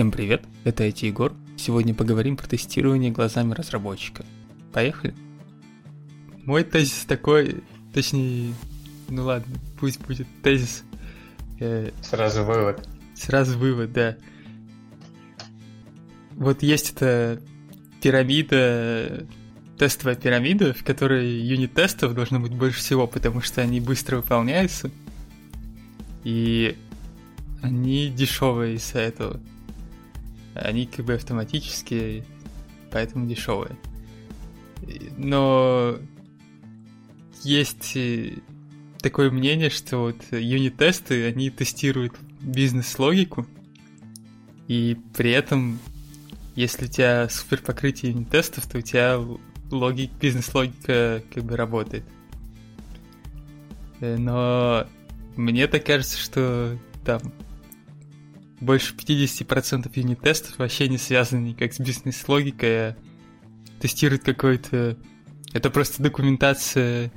Всем привет, это IT Егор. Сегодня поговорим про тестирование глазами разработчика. Поехали? Мой тезис такой, точнее, ну ладно, пусть будет тезис. Э, сразу вывод. Сразу вывод, да. Вот есть эта пирамида, тестовая пирамида, в которой юнит-тестов должно быть больше всего, потому что они быстро выполняются. И они дешевые из-за этого. Они как бы автоматические, поэтому дешевые. Но есть такое мнение, что вот юнит-тесты, они тестируют бизнес-логику, и при этом, если у тебя супер покрытие юнит-тестов, то у тебя логик, бизнес-логика как бы работает. Э, но мне так кажется, что там больше 50% юнит-тестов вообще не связаны никак с бизнес-логикой, а тестируют какой-то... Это просто документация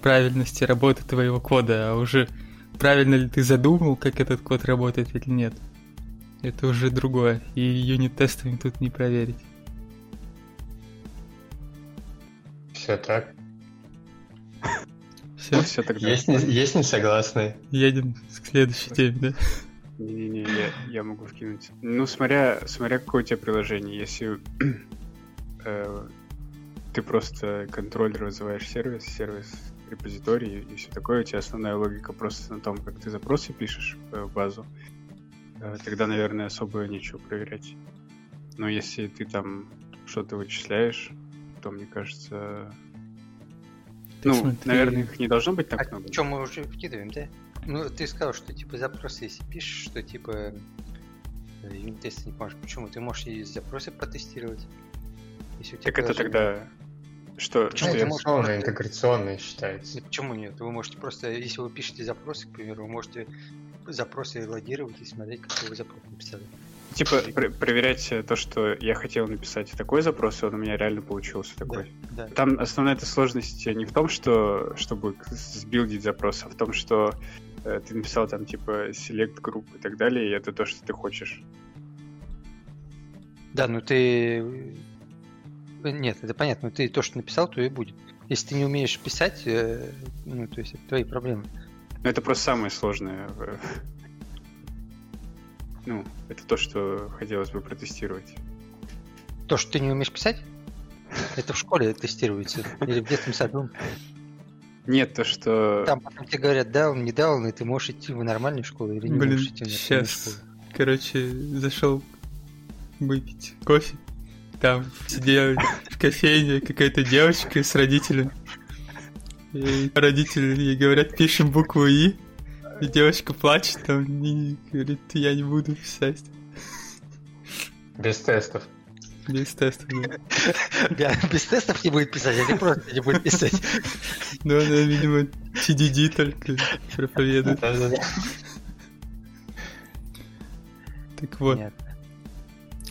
правильности работы твоего кода, а уже правильно ли ты задумал, как этот код работает или нет. Это уже другое, и юнит-тестами тут не проверить. Все так. Все, все тогда. Есть, не, есть не согласные. Едем к следующей теме, да? Не-не-не, я, я могу вкинуть. Ну, смотря, смотря какое у тебя приложение. Если э, ты просто контроллер вызываешь сервис, сервис репозиторий и все такое, у тебя основная логика просто на том, как ты запросы пишешь в базу, э, тогда, наверное, особо нечего проверять. Но если ты там что-то вычисляешь, то, мне кажется... Так ну, смотри... наверное, их не должно быть так а много. Что, мы уже вкидываем, да? Ну, ты сказал, что типа запросы, если пишешь, что типа юнит-тесты не поможешь. Почему? Ты можешь и запросы протестировать. Если у тебя так это тогда что, почему что интеграционно, интеграционно считается. Нет, почему нет? Вы можете просто, если вы пишете запросы, к примеру, вы можете запросы логировать и смотреть, какой вы запрос написали. Типа пр- проверять то, что я хотел написать такой запрос, и он у меня реально получился такой. Да, да. Там основная эта сложность не в том, что чтобы сбилдить запрос, а в том, что э, ты написал там типа select групп и так далее, и это то, что ты хочешь. Да, ну ты нет, это понятно. Но ты то, что написал, то и будет. Если ты не умеешь писать, э, ну, то есть это твои проблемы. Ну, это просто самое сложное. Ну, это то, что хотелось бы протестировать. То, что ты не умеешь писать? Это в школе тестируется? Или в детском саду? Нет, то, что... Там потом тебе говорят, да, он не дал, и ты можешь идти в нормальную школу или не Блин, можешь идти в нормальную сейчас, школу. короче, зашел выпить кофе. Там сидела в кофейне какая-то девочка с родителями. И родители ей говорят, пишем букву И. И девочка плачет там и говорит, я не буду писать. Без тестов. Без тестов, да. Без тестов не будет писать, или просто не будет писать. Ну, она, видимо, TDD только проповедует. Так вот.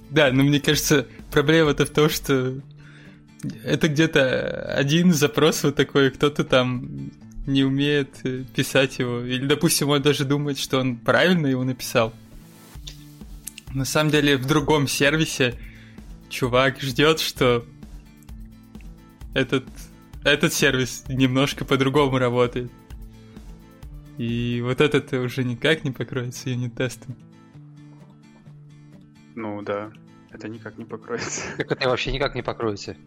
Да, но мне кажется, проблема-то в том, что это где-то один запрос вот такой, кто-то там не умеет э, писать его. Или, допустим, он даже думает, что он правильно его написал. На самом деле, в другом сервисе чувак ждет, что этот, этот сервис немножко по-другому работает. И вот этот уже никак не покроется юнит-тестом. Ну да, это никак не покроется. Так это вообще никак не покроется.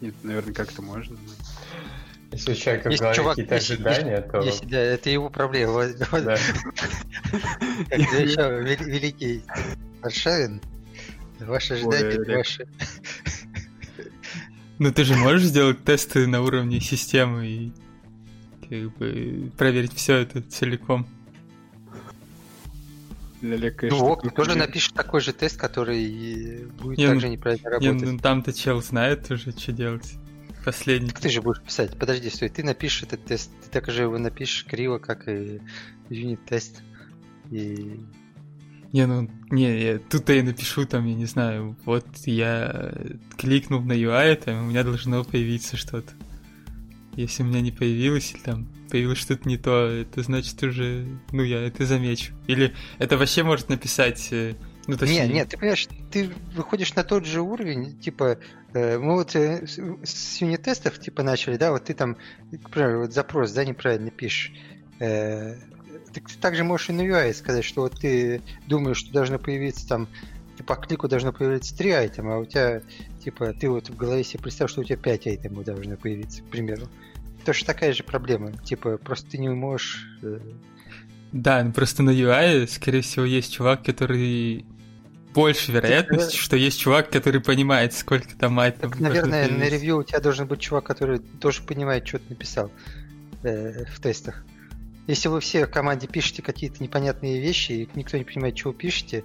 Нет, наверное, как-то можно. Если у человека если чувак, какие-то если, ожидания, если, то... Если, да, это его проблема. Да. Великий Аршавин, ваши ожидания, ваши... Ну ты же можешь сделать тесты на уровне системы и как бы проверить все это целиком. Конечно, ну, ок, тоже напишет такой же тест, который будет не, также ну, неправильно работать. Не, ну там-то чел знает уже, что делать. Последний. Так ты же будешь писать. Подожди, стой, ты напишешь этот тест, ты так же его напишешь криво, как и юнит-тест. И... Не, ну, не, я, тут я напишу там, я не знаю, вот я кликнул на UI, там у меня должно появиться что-то. Если у меня не появилось, или там появилось что-то не то, это значит уже, ну, я это замечу. Или это вообще может написать, э, Ну, точнее... Нет, нет, ты понимаешь, ты выходишь на тот же уровень, типа, э, мы вот э, с юнит-тестов, типа, начали, да, вот ты там, к примеру, вот запрос, да, неправильно пишешь. Э, ты, ты также можешь и на UI сказать, что вот ты думаешь, что должно появиться там, по клику должно появиться три айтема, а у тебя, типа, ты вот в голове себе представь, что у тебя пять айтемов должно появиться, к примеру. Тоже такая же проблема. Типа, просто ты не можешь... Э, да, просто на UI, скорее всего, есть чувак, который больше вероятность, так, что есть чувак, который понимает, сколько там айтемов. Так, наверное, на ревью у тебя должен быть чувак, который тоже понимает, что ты написал э, в тестах. Если вы все в команде пишете какие-то непонятные вещи, и никто не понимает, вы пишете,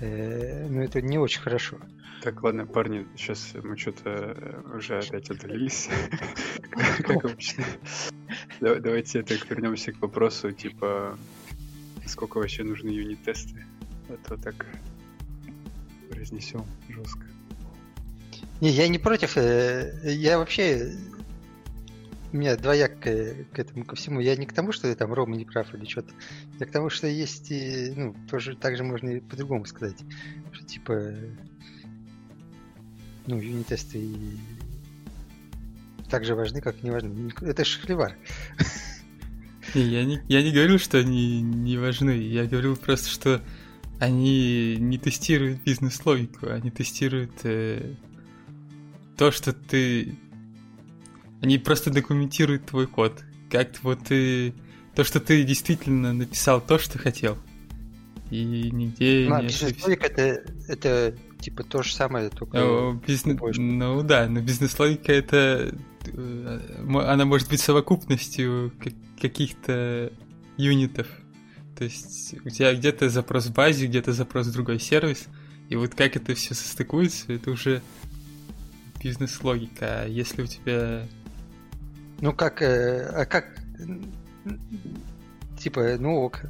э, ну это не очень хорошо. Так, ладно, парни, сейчас мы что-то э, уже опять отдалились, как обычно. Давайте так вернемся к вопросу, типа, сколько вообще нужны юнит-тесты? А то так разнесем жестко. Не, я не против. Э, я вообще у меня двояк к, этому ко всему. Я не к тому, что там Рома не прав или что-то. Я к тому, что есть и, ну, тоже так же можно и по-другому сказать. Что типа ну, юнит-тесты и так же важны, как не важны. Это шахлевар. Я не, я не говорил, что они не важны. Я говорил просто, что они не тестируют бизнес-логику, они тестируют э, то, что ты... Они просто документируют твой код. Как вот ты... То, что ты действительно написал то, что хотел. И нигде ну, не бизнес-логика это, это типа то же самое, только... Ну, бизнес... ну да, но бизнес-логика это... Э, она может быть совокупностью каких-то юнитов то есть у тебя где-то запрос в базе, где-то запрос в другой сервис, и вот как это все состыкуется, это уже бизнес-логика. А если у тебя... Ну как, э, а как, типа, ну ок,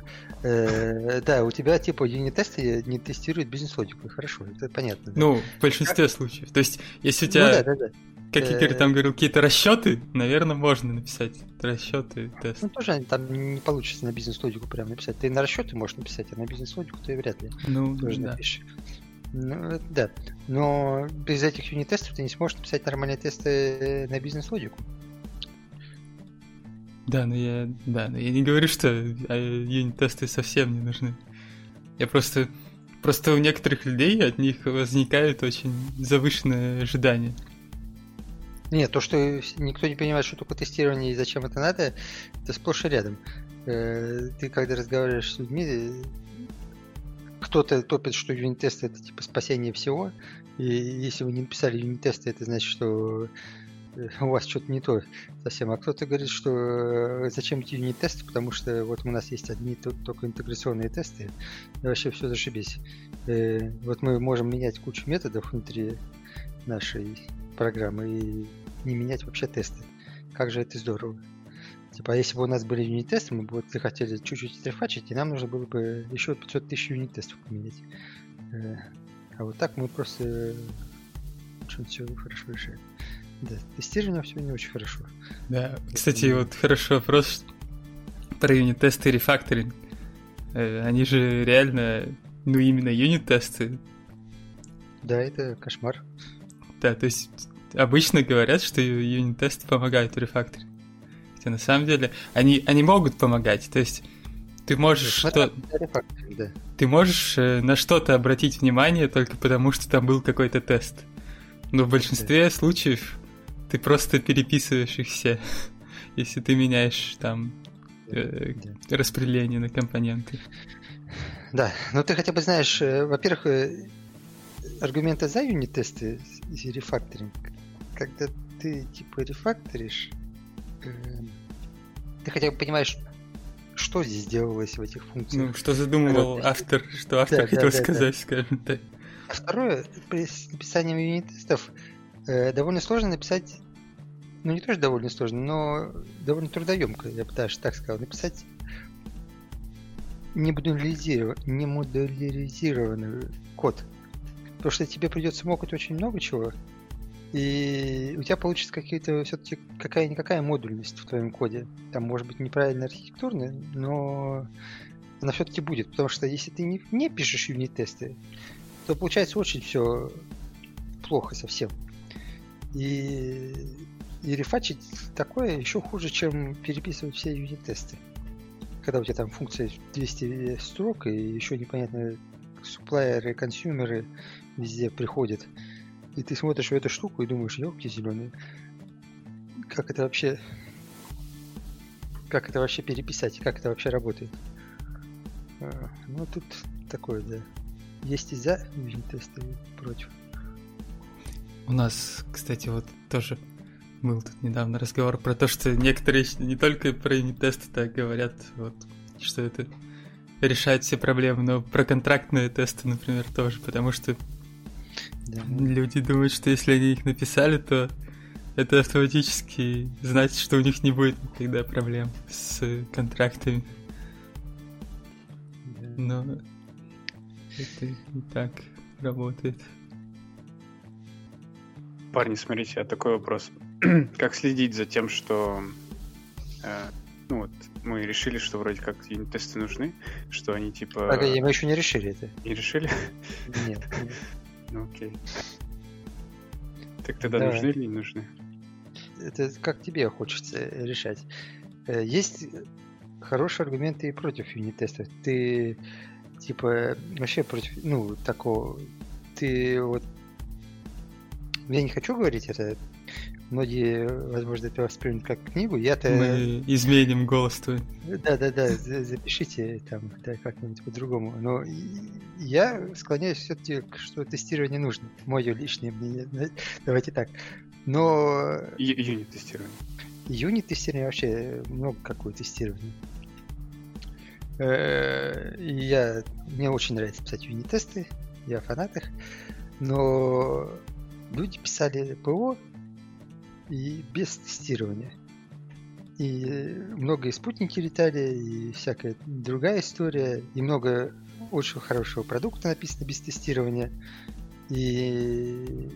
э, да, у тебя типа юнит-тесты не тестируют бизнес-логику, хорошо, это понятно. Да? Ну, в большинстве как... случаев. То есть, если у тебя... Ну, да, да, да как Игорь там говорил, какие-то расчеты, наверное, можно написать. Расчеты, тест. Ну, тоже там не получится на бизнес-логику прям написать. Ты на расчеты можешь написать, а на бизнес-логику ты вряд ли ну, тоже да. напишешь. Ну, да. Но без этих юнит-тестов ты не сможешь написать нормальные тесты на бизнес-логику. Да, но я, да, но я не говорю, что а, юнит-тесты совсем не нужны. Я просто, просто у некоторых людей от них возникают очень завышенные ожидания. Нет, то, что никто не понимает, что такое тестирование и зачем это надо, это сплошь и рядом. Э, ты когда разговариваешь с людьми, кто-то топит, что юнит-тесты это типа спасение всего. И если вы не написали юнит-тесты, это значит, что у вас что-то не то совсем. А кто-то говорит, что э, зачем эти юнит-тесты, потому что вот у нас есть одни только интеграционные тесты, и вообще все зашибись. Вот мы можем менять кучу методов внутри нашей программы и не менять вообще тесты. Как же это здорово. Типа, а если бы у нас были юнит-тесты, мы бы вот захотели чуть-чуть стрифачить, и нам нужно было бы еще 500 тысяч юнит-тестов поменять. Э, а вот так мы просто очень все хорошо решаем. Да, тестирование все не очень хорошо. Да, кстати, и... вот хороший вопрос про юнит-тесты и рефакторинг. Э, они же реально, ну именно юнит-тесты. Да, это кошмар. Да, то есть обычно говорят, что юнит-тесты помогают в рефакторе. Хотя на самом деле они, они могут помогать. То есть ты можешь что... Да. Ты можешь э, на что-то обратить внимание только потому, что там был какой-то тест. Но в большинстве да. случаев ты просто переписываешь их все, если ты меняешь там э, распределение на компоненты. Да, ну ты хотя бы знаешь, э, во-первых, э, аргументы за юнит-тесты и рефакторинг когда ты типа рефакторишь, э, ты хотя бы понимаешь, что здесь делалось в этих функциях. Ну, что задумывал да, автор, что автор да, хотел да, сказать, да. скажем так. А второе, при написании юнит-тестов довольно сложно написать, ну не тоже довольно сложно, но довольно трудоемко, я бы даже так сказал, написать не модуляризированный код. Потому что тебе придется мокать очень много чего, и у тебя получится какие-то все-таки какая-никакая модульность в твоем коде. Там может быть неправильно архитектурно, но она все-таки будет. Потому что если ты не, не пишешь юнит-тесты, то получается очень все плохо совсем. И, и рефачить такое еще хуже, чем переписывать все юнит-тесты. Когда у тебя там функция 200 строк, и еще непонятно, суплайеры, консюмеры везде приходят. И ты смотришь в эту штуку и думаешь, елки зеленые, как это вообще как это вообще переписать, как это вообще работает. А, ну, тут такое, да. Есть и за юнит-тесты, против. У нас, кстати, вот тоже был тут недавно разговор про то, что некоторые не только про юнит-тесты так говорят, вот, что это решает все проблемы, но про контрактные тесты, например, тоже, потому что да. люди думают, что если они их написали, то это автоматически значит, что у них не будет никогда проблем с контрактами. Но это не так работает. Парни, смотрите, а такой вопрос. как следить за тем, что э, ну вот мы решили, что вроде как юнит-тесты нужны, что они типа... Погоди, мы еще не решили это. Не решили? Нет. Ну окей. Так тогда нужны или не нужны? это как тебе хочется решать. Э, есть хорошие аргументы и против юнит-тестов. Ты типа вообще против, ну, такого, ты вот я не хочу говорить это, многие, возможно, это воспримут как книгу, я-то... Мы изменим голос твой. Да-да-да, запишите там да, как-нибудь по-другому. Но я склоняюсь все-таки, что тестирование нужно. Мое личное мнение. Давайте так. Но... Юнит-тестирование. Юнит-тестирование вообще много какое тестирование. Э, я, мне очень нравится писать юнит-тесты, я фанат их, но люди писали ПО и без тестирования. И много и спутники летали, и всякая другая история, и много очень хорошего продукта написано без тестирования. И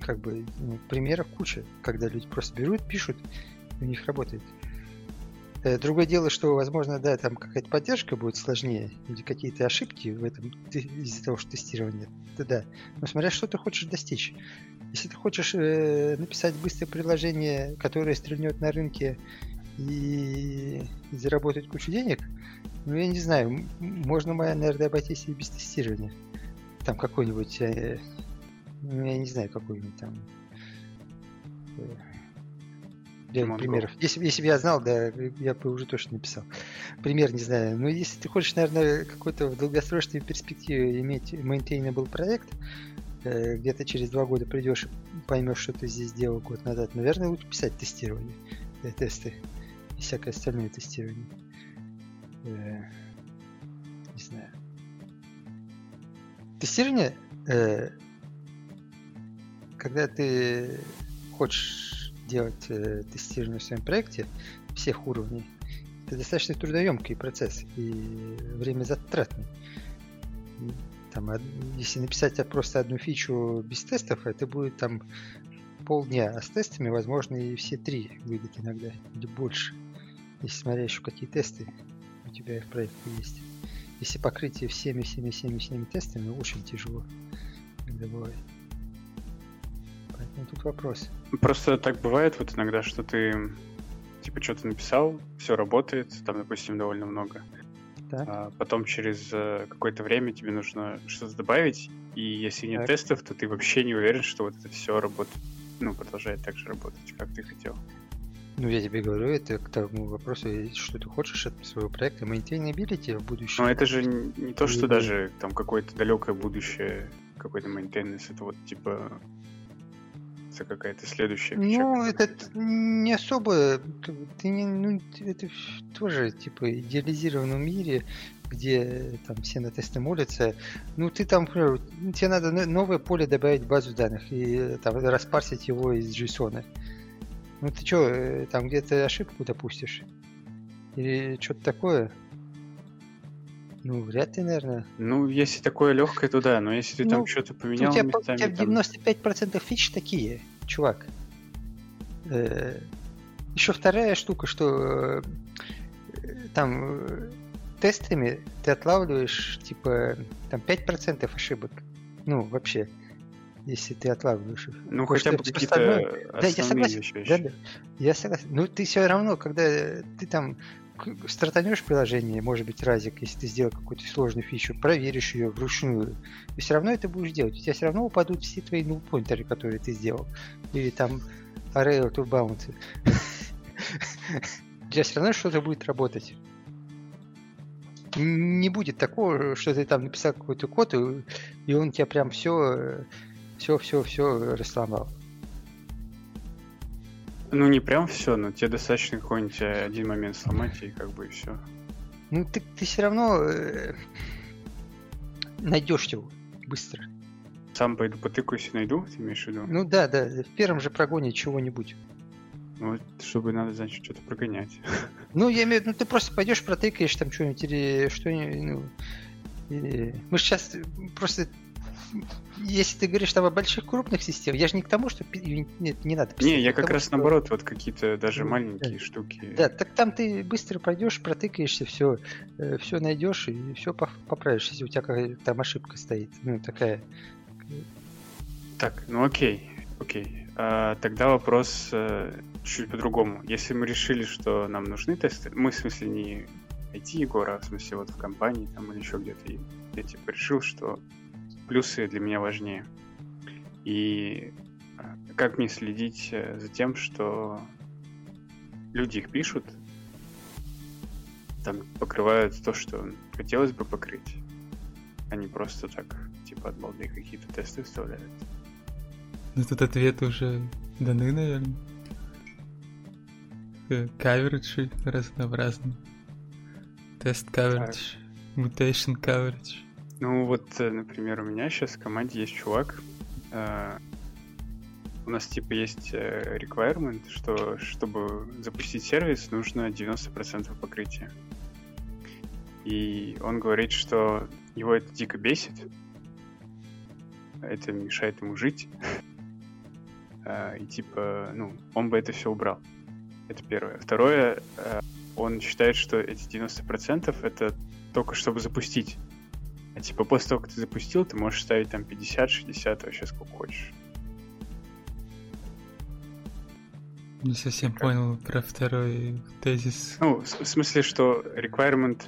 как бы ну, примеров куча, когда люди просто берут, пишут, и у них работает. Э, другое дело, что, возможно, да, там какая-то поддержка будет сложнее, или какие-то ошибки в этом из-за того, что тестирование. Это да. Но смотря, что ты хочешь достичь. Если ты хочешь э, написать быстрое приложение, которое стрельнет на рынке и, заработать кучу денег, ну, я не знаю, можно, наверное, обойтись и без тестирования. Там какой-нибудь э, ну, я не знаю, какой-нибудь там э, примеров. Если, если бы я знал, да, я бы уже точно написал. Пример не знаю. Но если ты хочешь, наверное, какой-то в долгосрочной перспективе иметь maintainable проект, э, где-то через два года придешь и поймешь, что ты здесь делал год назад, наверное, лучше писать тестирование, э, тесты и всякое остальное тестирование. Э, не знаю. Тестирование когда ты хочешь делать э, тестирование в своем проекте всех уровней, это достаточно трудоемкий процесс и время затратный. Там, если написать просто одну фичу без тестов, это будет там полдня, а с тестами, возможно, и все три выйдут иногда, или больше, если смотря еще какие тесты у тебя в проекте есть. Если покрытие всеми, всеми, всеми, всеми тестами, очень тяжело, когда бывает. Ну, тут вопрос. Просто так бывает вот иногда, что ты типа что-то написал, все работает, там, допустим, довольно много. Так. А потом через э, какое-то время тебе нужно что-то добавить, и если нет так. тестов, то ты вообще не уверен, что вот это все работает, ну, продолжает так же работать, как ты хотел. Ну, я тебе говорю, это к тому вопросу, что ты хочешь от своего проекта, maintainability в будущем. Но это же не то, что даже там какое-то далекое будущее, какой-то maintenance, это вот типа появится какая-то следующая. Ну, это не особо, ты не, ну, это тоже типа идеализированном мире, где там все на тесты молятся. Ну, ты там, тебе надо новое поле добавить в базу данных и там распарсить его из JSON. Ну, ты что, э, там где-то ошибку допустишь? Или что-то такое? Ну, вряд ли, наверное. Ну, если такое легкое, то да, но если ты ну, там что-то поменял у тебя, местами... У тебя 95% там... фич такие, чувак. Э, еще вторая штука, что э, там э, тестами ты отлавливаешь, типа, там 5% ошибок. Ну, вообще, если ты отлавливаешь их. Ну, хотя бы какие-то Да, я согласен. Вещи. Да, да. Я согласен. Ну, ты все равно, когда ты там стартанешь приложение, может быть, разик, если ты сделал какую-то сложную фичу, проверишь ее вручную, и все равно это будешь делать. У тебя все равно упадут все твои null которые ты сделал. Или там array to bounty. У тебя все равно что-то будет работать. Не будет такого, что ты там написал какой-то код, и он тебя прям все, все, все, все рассломал. Ну, не прям все, но тебе достаточно какой-нибудь э, один момент сломать, и как бы и все. Ну, ты, ты все равно э, найдешь его быстро. Сам пойду потыкаюсь и найду, ты имеешь в виду? Ну да, да, в первом же прогоне чего-нибудь. Ну, чтобы надо, значит, что-то прогонять. Ну, я имею в виду, ну ты просто пойдешь, протыкаешь там что-нибудь или что-нибудь, ну, или... Мы сейчас просто если ты говоришь там о больших крупных системах, я же не к тому, что нет, не надо. Не, я как тому, раз что... наоборот, вот какие-то даже ну, маленькие да. штуки. Да, так там ты быстро пройдешь, протыкаешься, все, э, все найдешь и все поправишь, если у тебя какая-то там ошибка стоит. Ну, такая. Так, ну окей, окей. А, тогда вопрос э, чуть по-другому. Если мы решили, что нам нужны тесты, мы в смысле не IT Егора, а в смысле вот в компании там или еще где-то, я типа решил, что плюсы для меня важнее. И а, как мне следить э, за тем, что люди их пишут, там покрывают то, что хотелось бы покрыть, а не просто так, типа от балды какие-то тесты вставляют. Ну тут ответы уже даны, наверное. Э, кавериджи разнообразные. Тест coverage, mutation coverage. Ну вот, э, например, у меня сейчас в команде есть чувак. Э, у нас типа есть э, requirement, что чтобы запустить сервис, нужно 90% покрытия. И он говорит, что его это дико бесит. Это мешает ему жить. И типа, ну, он бы это все убрал. Это первое. Второе, он считает, что эти 90% это только чтобы запустить а типа после того, как ты запустил, ты можешь ставить там 50, 60, вообще сколько хочешь. Не совсем как? понял про второй тезис. Ну, в смысле, что requirement,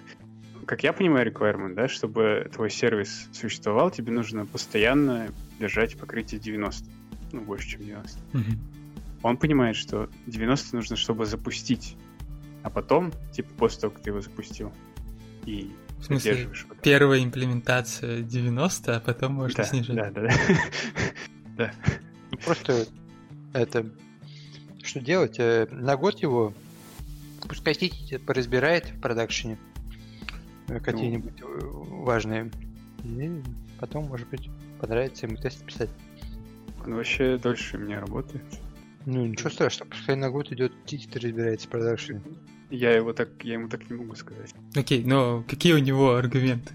как я понимаю requirement, да, чтобы твой сервис существовал, тебе нужно постоянно держать покрытие 90. Ну, больше, чем 90. Угу. Он понимает, что 90 нужно, чтобы запустить. А потом, типа, после того, как ты его запустил, и в смысле, первая имплементация 90, а потом можно да, снижать. Да, да, да. да. Ну, просто это... Что делать? Э, на год его пускай Тити поразбирает в продакшене э, какие-нибудь ну, важные. И потом, может быть, понравится ему тест писать. Он вообще дольше у меня работает. Ну, ничего страшного, пускай на год идет Тити разбирается в продакшене. Я его так, я ему так не могу сказать. Окей, но какие у него аргументы?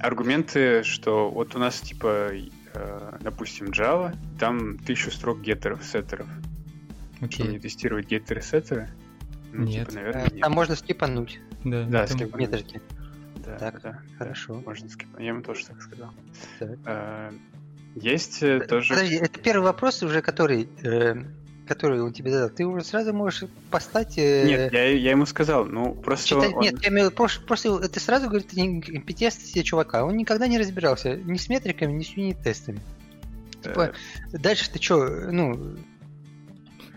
Аргументы, что вот у нас типа, э, допустим, Java, там тысячу строк геттеров, сеттеров. Окей. Что, не тестировать геттеры, сеттеры? Ну, нет. Типа, наверное, нет. Там можно скипануть. Да, да скипануть. Метрики. Да, так, да. Хорошо. Можно скипануть. Я ему тоже так сказал. Так. А, есть э, тоже... Подожди, это первый вопрос уже, который... Э, который он тебе задал, ты уже сразу можешь поставить... Э... Нет, я, я ему сказал, ну просто... Читать, он... Нет, я имею просто, просто ты сразу говорит компетентности чувака. Он никогда не разбирался ни с метриками, ни с юнит-тестами. Типа, э... дальше ты что, ну...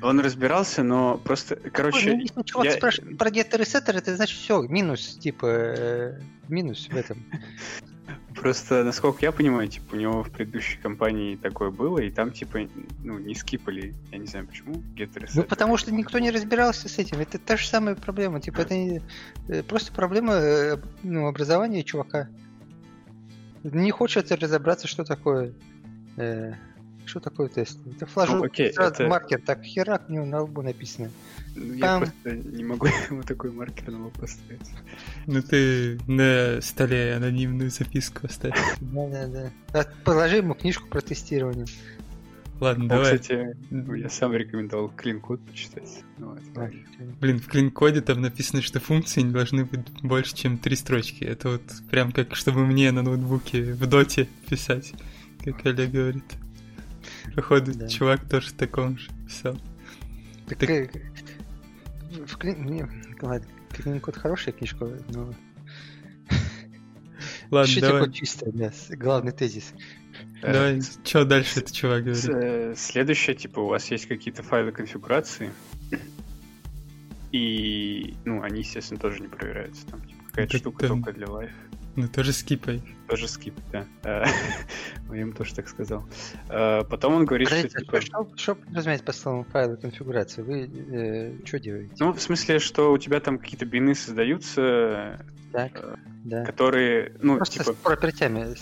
Он разбирался, но просто, короче... Ну, если чувак я... спрашивает про геттер и сеттер, это значит все, минус, типа, э, минус в этом. Просто, насколько я понимаю, типа, у него в предыдущей компании такое было, и там, типа, ну, не скипали, я не знаю почему, геттеры Ну, потому что никто не разбирался с этим, это та же самая проблема, типа, это не, э, просто проблема, э, ну, образования чувака. Не хочет разобраться, что такое, э, что такое тест. Это флажок, ну, окей, сразу это... маркер, так херак у него на лбу написано. Ну, я Там... просто не могу ему такой маркер на лоб поставить. Ну ты на столе анонимную записку оставь. Да-да-да. Положи ему книжку про тестирование. Ладно, давай. Кстати, я сам рекомендовал клин-код почитать. Ну, Блин, в клин-коде там написано, что функции не должны быть больше, чем три строчки. Это вот прям как, чтобы мне на ноутбуке в доте писать, как Олег говорит. Походу, да. чувак тоже в таком же писал. Так, так... Э, в клин... Мне... Ладно, клин-код хорошая книжка, но... Ладно, Пишите давай. код чисто, да, главный тезис. Давай, э, что дальше этот чувак говорит? Э, следующее, типа, у вас есть какие-то файлы конфигурации, и, ну, они, естественно, тоже не проверяются. Там, типа, какая-то штука там... только для лайф. Ну, тоже скипай. Тоже скип, да. Э, я ему тоже так сказал. Потом он говорит, что, типа... Что, что подразумеваете по словам файла конфигурации? Вы э, что делаете? Ну, в смысле, что у тебя там какие-то бины создаются, так, да. которые, ну, Просто типа... с пропертями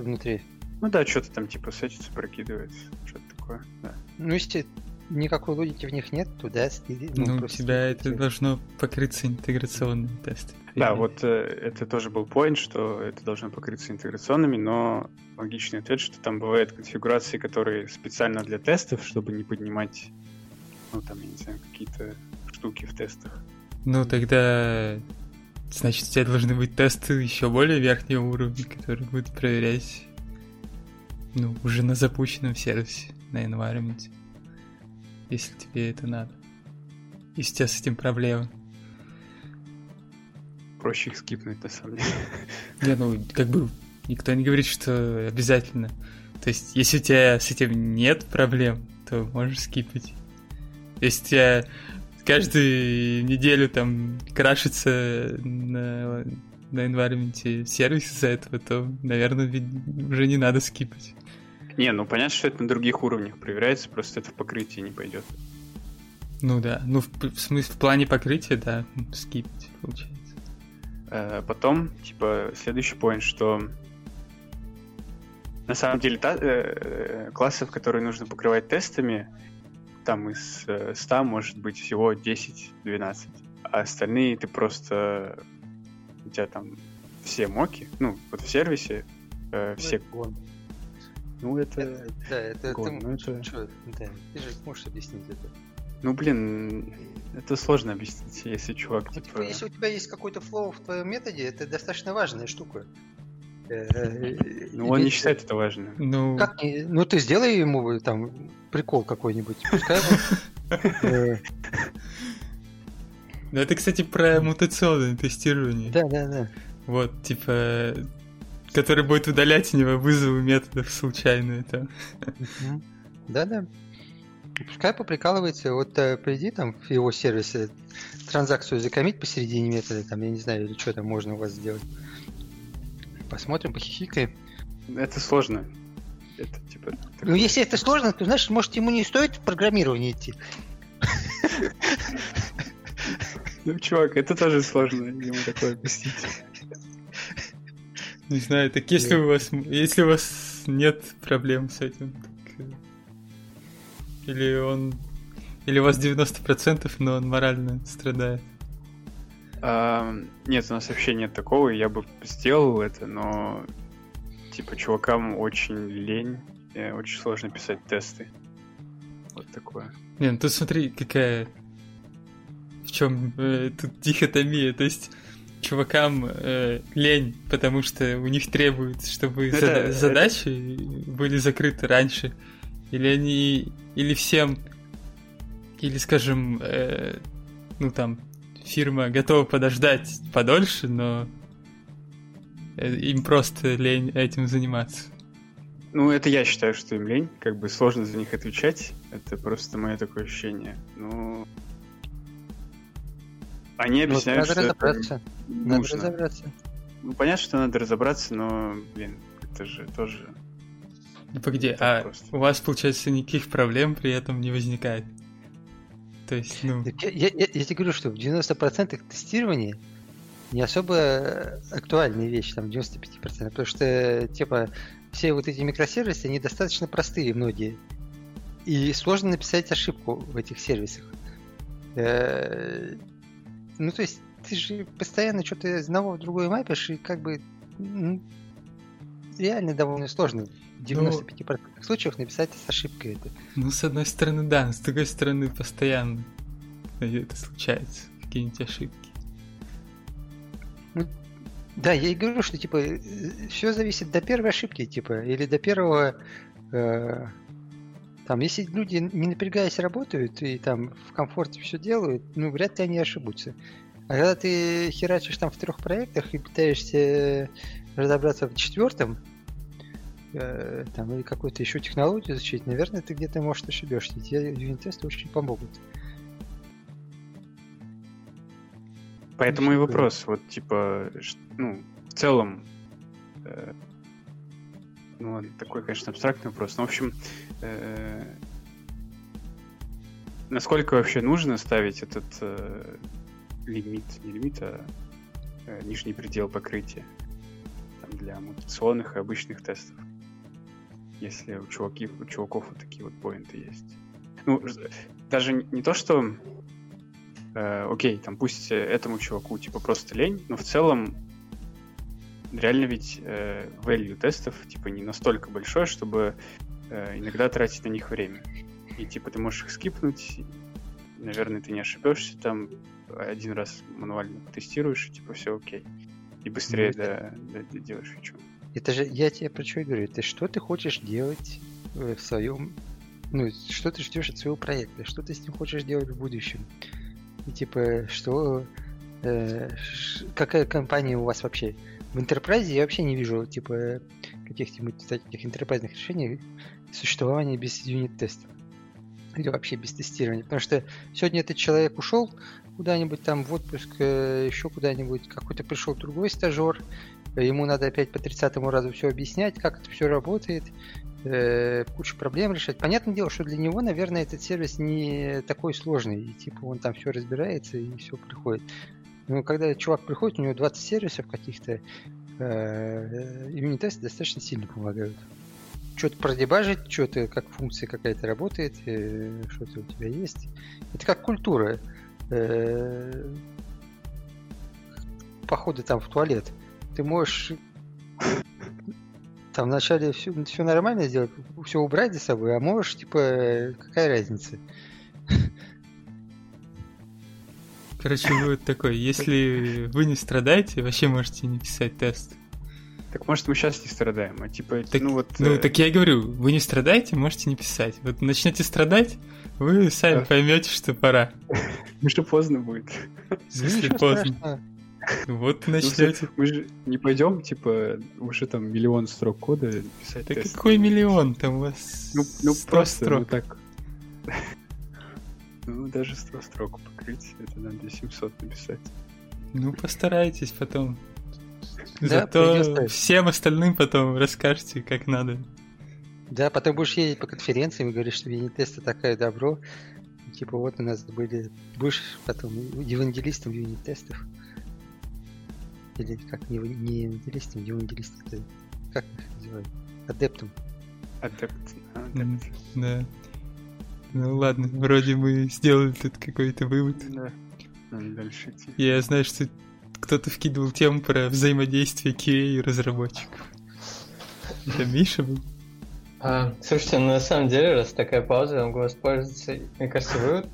внутри. Ну да, что-то там типа сетится, прокидывается, что-то такое, да. Ну, если никакой логики в них нет, то да, ну, ну у тебя это должно покрыться интеграционными тестами. Да, вот э, это тоже был point, что это должно покрыться интеграционными, но логичный ответ, что там бывают конфигурации, которые специально для тестов, чтобы не поднимать, ну там, я не знаю, какие-то штуки в тестах. Ну тогда, значит, у тебя должны быть тесты еще более верхнего уровня, которые будут проверять ну, уже на запущенном сервисе, на environment, если тебе это надо. Если у тебя с этим проблемы. Проще их скипнуть, на самом деле. Не, ну, как бы никто не говорит, что обязательно. То есть, если у тебя с этим нет проблем, то можешь скипать. Если у тебя каждую неделю там крашится на, на environment сервис из-за этого, то, наверное, уже не надо скипать. Не, ну понятно, что это на других уровнях проверяется, просто это в покрытии не пойдет. Ну да, ну в, в смысле, в плане покрытия, да, скипать получается. Э, потом, типа, следующий point, что на самом деле та, э, классов, которые нужно покрывать тестами, там из 100 э, может быть всего 10-12. А остальные ты просто... У тебя там все моки, ну, вот в сервисе э, все... Ну, это... это да, это год, ты, ну, это... Что, да, ты же можешь объяснить это. Ну, блин, это сложно объяснить, если чувак, ну, типа... типа... Если у тебя есть какой-то флоу в твоем методе, это достаточно важная штука. Э, ну, он не считает это важным. Ну, как, ну ты сделай ему там прикол какой-нибудь. Пускай э. Ну, это, кстати, про мутационное тестирование. Да, да, да. Вот, типа, который будет удалять у него вызовы методов случайные там. Да-да. Пускай поприкалывается, вот э, приди там в его сервисе транзакцию закомить посередине метода, там, я не знаю, или что там можно у вас сделать. Посмотрим, похихикаем. Это сложно. Это типа... Ну, если это сложно, то, значит, может, ему не стоит в программирование идти. Ну, чувак, это тоже сложно ему такое объяснить. Не знаю, так если у вас если у вас нет проблем с этим, так... Э, или он или у вас 90%, но он морально страдает. А, нет, у нас вообще нет такого, я бы сделал это, но типа чувакам очень лень, очень сложно писать тесты. Вот такое. Не, ну тут смотри, какая в чем э, тут дихотомия, то есть чувакам э, лень, потому что у них требуется, чтобы это, зада- задачи это... были закрыты раньше, или они, или всем, или, скажем, э, ну там фирма готова подождать подольше, но э, им просто лень этим заниматься. Ну, это я считаю, что им лень. Как бы сложно за них отвечать. Это просто мое такое ощущение. Ну, они ну, объясняют, надо что разобраться. Это нужно. Надо разобраться. Ну, понятно, что надо разобраться, но, блин, это же тоже... Ну, погоди, а просто. у вас, получается, никаких проблем при этом не возникает? То есть, ну... Я, я, я, я тебе говорю, что в 90% тестирования не особо актуальная вещь, там, 95%, потому что, типа, все вот эти микросервисы, они достаточно простые многие. И сложно написать ошибку в этих сервисах. Ну, то есть, ты же постоянно что-то из одного в другое мапишь, и как бы ну, реально довольно сложно. в 95% ну, случаев написать с ошибкой это. Ну, с одной стороны, да, с другой стороны, постоянно это случается, какие-нибудь ошибки. Ну, да, я и говорю, что типа все зависит до первой ошибки, типа, или до первого э, там, если люди не напрягаясь работают и там в комфорте все делают, ну вряд ли они ошибутся. А когда ты херачишь там в трех проектах и пытаешься разобраться в четвертом, э, там, или какую-то еще технологию изучить, наверное, ты где-то, может, ошибешься. Тебе юнит-тесты очень помогут. Поэтому и вопрос, вот, типа, ну, в целом, э, ну, такой, конечно, абстрактный вопрос, но, в общем, э, насколько вообще нужно ставить этот э, лимит, не лимит, а э, нижний предел покрытия там, для мутационных и обычных тестов. Если у, чуваки, у чуваков вот такие вот поинты есть. Ну, даже не то, что э, окей, там пусть этому чуваку типа просто лень, но в целом реально ведь э, value тестов типа не настолько большой, чтобы э, иногда тратить на них время. И типа ты можешь их скипнуть, наверное, ты не ошибешься там, один раз мануально тестируешь, и типа все окей. И быстрее ну, это... да, да, делаешь фичу. Это же, я тебе про что говорю, это что ты хочешь делать э, в своем, ну, что ты ждешь от своего проекта, что ты с ним хочешь делать в будущем. И типа, что, э, ш, какая компания у вас вообще? В Enterprise я вообще не вижу, типа, каких-нибудь таких enterprise решений существования без юнит-тестов или вообще без тестирования. Потому что сегодня этот человек ушел куда-нибудь там в отпуск, э, еще куда-нибудь, какой-то пришел другой стажер, ему надо опять по 30 разу все объяснять, как это все работает, э, кучу проблем решать. Понятное дело, что для него, наверное, этот сервис не такой сложный, и типа он там все разбирается и все приходит. Но когда чувак приходит, у него 20 сервисов каких-то, э, юнит-тесты достаточно сильно помогают что-то продебажить, что-то как функция какая-то работает, э, что-то у тебя есть. Это как культура. Э, походы там в туалет. Ты можешь там вначале все, все нормально сделать, все убрать за собой, а можешь, типа, какая разница? Короче, вот такой, если вы не страдаете, вообще можете не писать тест. Так может мы сейчас не страдаем, а типа, так, ну вот... Ну, э... так я и говорю, вы не страдаете, можете не писать. Вот начнете страдать, вы сами поймете, что пора. Уже поздно будет. Если поздно. Вот ну, начнете. Мы же не пойдем, типа, уже там миллион строк кода писать. Да какой миллион? Там у вас Ну, ну просто, строк. ну так. Ну, даже 100 строк покрыть, это надо 700 написать. Ну, постарайтесь потом. Зато всем остальным потом расскажете, как надо. Да, потом будешь ездить по конференциям и говоришь, что юнит-тесты такое добро. Типа вот у нас были... Будешь потом евангелистом юнит-тестов. Или как, не, не евангелистом, евангелистом. Как их называют? Адептом. Адепт. Адепт. Да. Ну ладно, вроде мы сделали тут какой-то вывод. Да. Надо дальше идти. Я знаю, что кто-то вкидывал тему про взаимодействие QA и разработчиков. Это Миша был? А, слушайте, ну на самом деле, раз такая пауза, я могу воспользоваться. Мне кажется, вы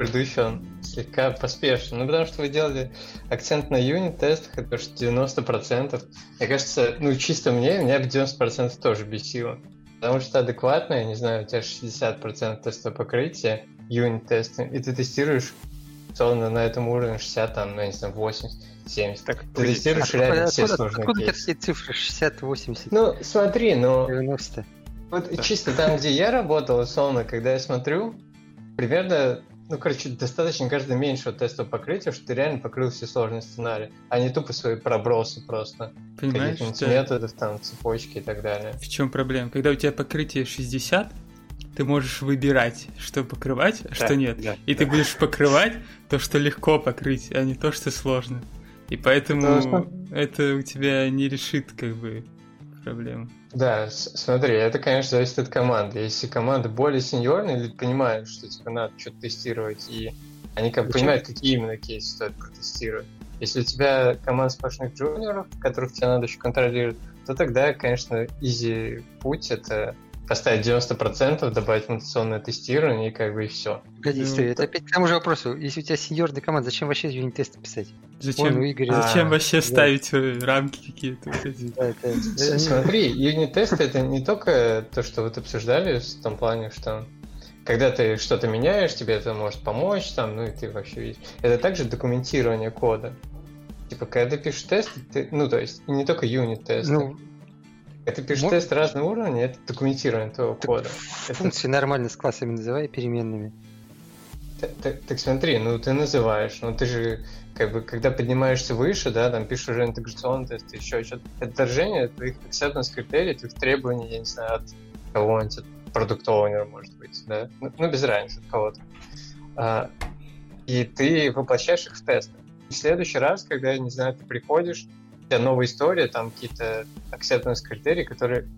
предыдущий он слегка поспешен. Ну, потому что вы делали акцент на юнит-тестах, это что 90%. Мне кажется, ну, чисто мне, меня бы 90% тоже бесило. Потому что адекватно, я не знаю, у тебя 60% теста покрытия, юнит-тесты, и ты тестируешь условно на этом уровне 60, там, ну, я не знаю, 80. 70. Так, ты тестируешь реально все сложные откуда кейсы. такие цифры 60, 80? Ну, смотри, ну... 90. Вот да. чисто там, где я работал, условно, когда я смотрю, примерно, ну, короче, достаточно каждый меньшего тестового покрытия, что ты реально покрыл все сложные сценарии, а не тупо свои пробросы просто. Понимаешь, Каких-нибудь методов, там, цепочки и так далее. В чем проблема? Когда у тебя покрытие 60, ты можешь выбирать, что покрывать, а да, что нет. Да, и да. ты будешь покрывать то, что легко покрыть, а не то, что сложно. И поэтому это у тебя не решит как бы проблему. Да, смотри, это, конечно, зависит от команды. Если команда более сеньорная, или понимают, что типа надо что-то тестировать, и они как бы понимают, какие именно кейсы стоит протестировать, Если у тебя команда сплошных джуниоров, которых тебе надо еще контролировать, то тогда, конечно, изи путь — это поставить 90%, добавить мутационное тестирование и как бы и все. Погоди, стой, это опять к тому же вопросу. Если у тебя сеньорная команда, зачем вообще юнит-тесты писать? Зачем, Вон, у Игоря- зачем А, вообще да. ставить э, рамки какие-то? Смотри, юнит-тест это не только то, что вот обсуждали в том плане, что когда ты что-то меняешь, тебе это может помочь, там, ну и ты вообще видишь. Это также документирование кода. Типа, когда ты пишешь тест, ты, ну, то есть, не только юнит-тесты. Ну, когда ты пишешь мо- тест разного уровня, это документирование твоего кода. Это- функции нормально с классами называй, переменными. Так, так- так смотри, ну ты называешь, но ты же как бы когда поднимаешься выше, да, там пишешь уже интеграционный тест, еще что-то. Это отторжение твоих acceptance критерий, твоих требований, я не знаю, от кого-нибудь, от продукт может быть, да, ну, ну, без разницы, от кого-то. А, и ты воплощаешь их в тесты. В следующий раз, когда, не знаю, ты приходишь, тебя новая история, там какие-то acceptance критерии, которые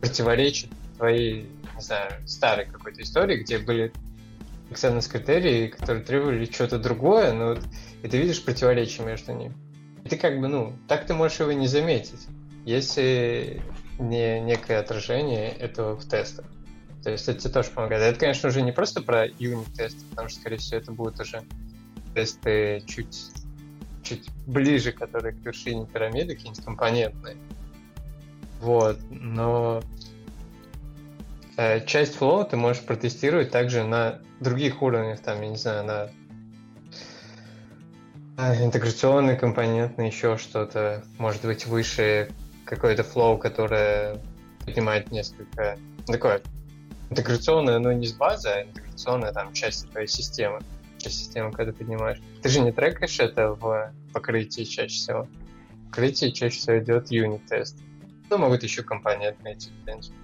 противоречат твоей, не знаю, старой какой-то истории, где были acceptance критерии, которые требовали что-то другое, но вот- и ты видишь противоречие между ними. И ты как бы, ну, так ты можешь его не заметить, если не некое отражение этого в тестах. То есть это тебе тоже помогает. Это, конечно, уже не просто про юнит-тесты, потому что, скорее всего, это будут уже тесты чуть, чуть ближе, которые к вершине пирамиды, какие-нибудь компонентные. Вот, но э, часть флоу ты можешь протестировать также на других уровнях, там, я не знаю, на э, интеграционный компонент, еще что-то, может быть, выше какой-то флоу, которое поднимает несколько... Такое интеграционное, но не с базы, а интеграционная там часть твоей системы. Часть системы, когда поднимаешь. Ты же не трекаешь это в покрытии чаще всего. В покрытии чаще всего идет юнит-тест. Ну, могут еще компонентные идти, в принципе.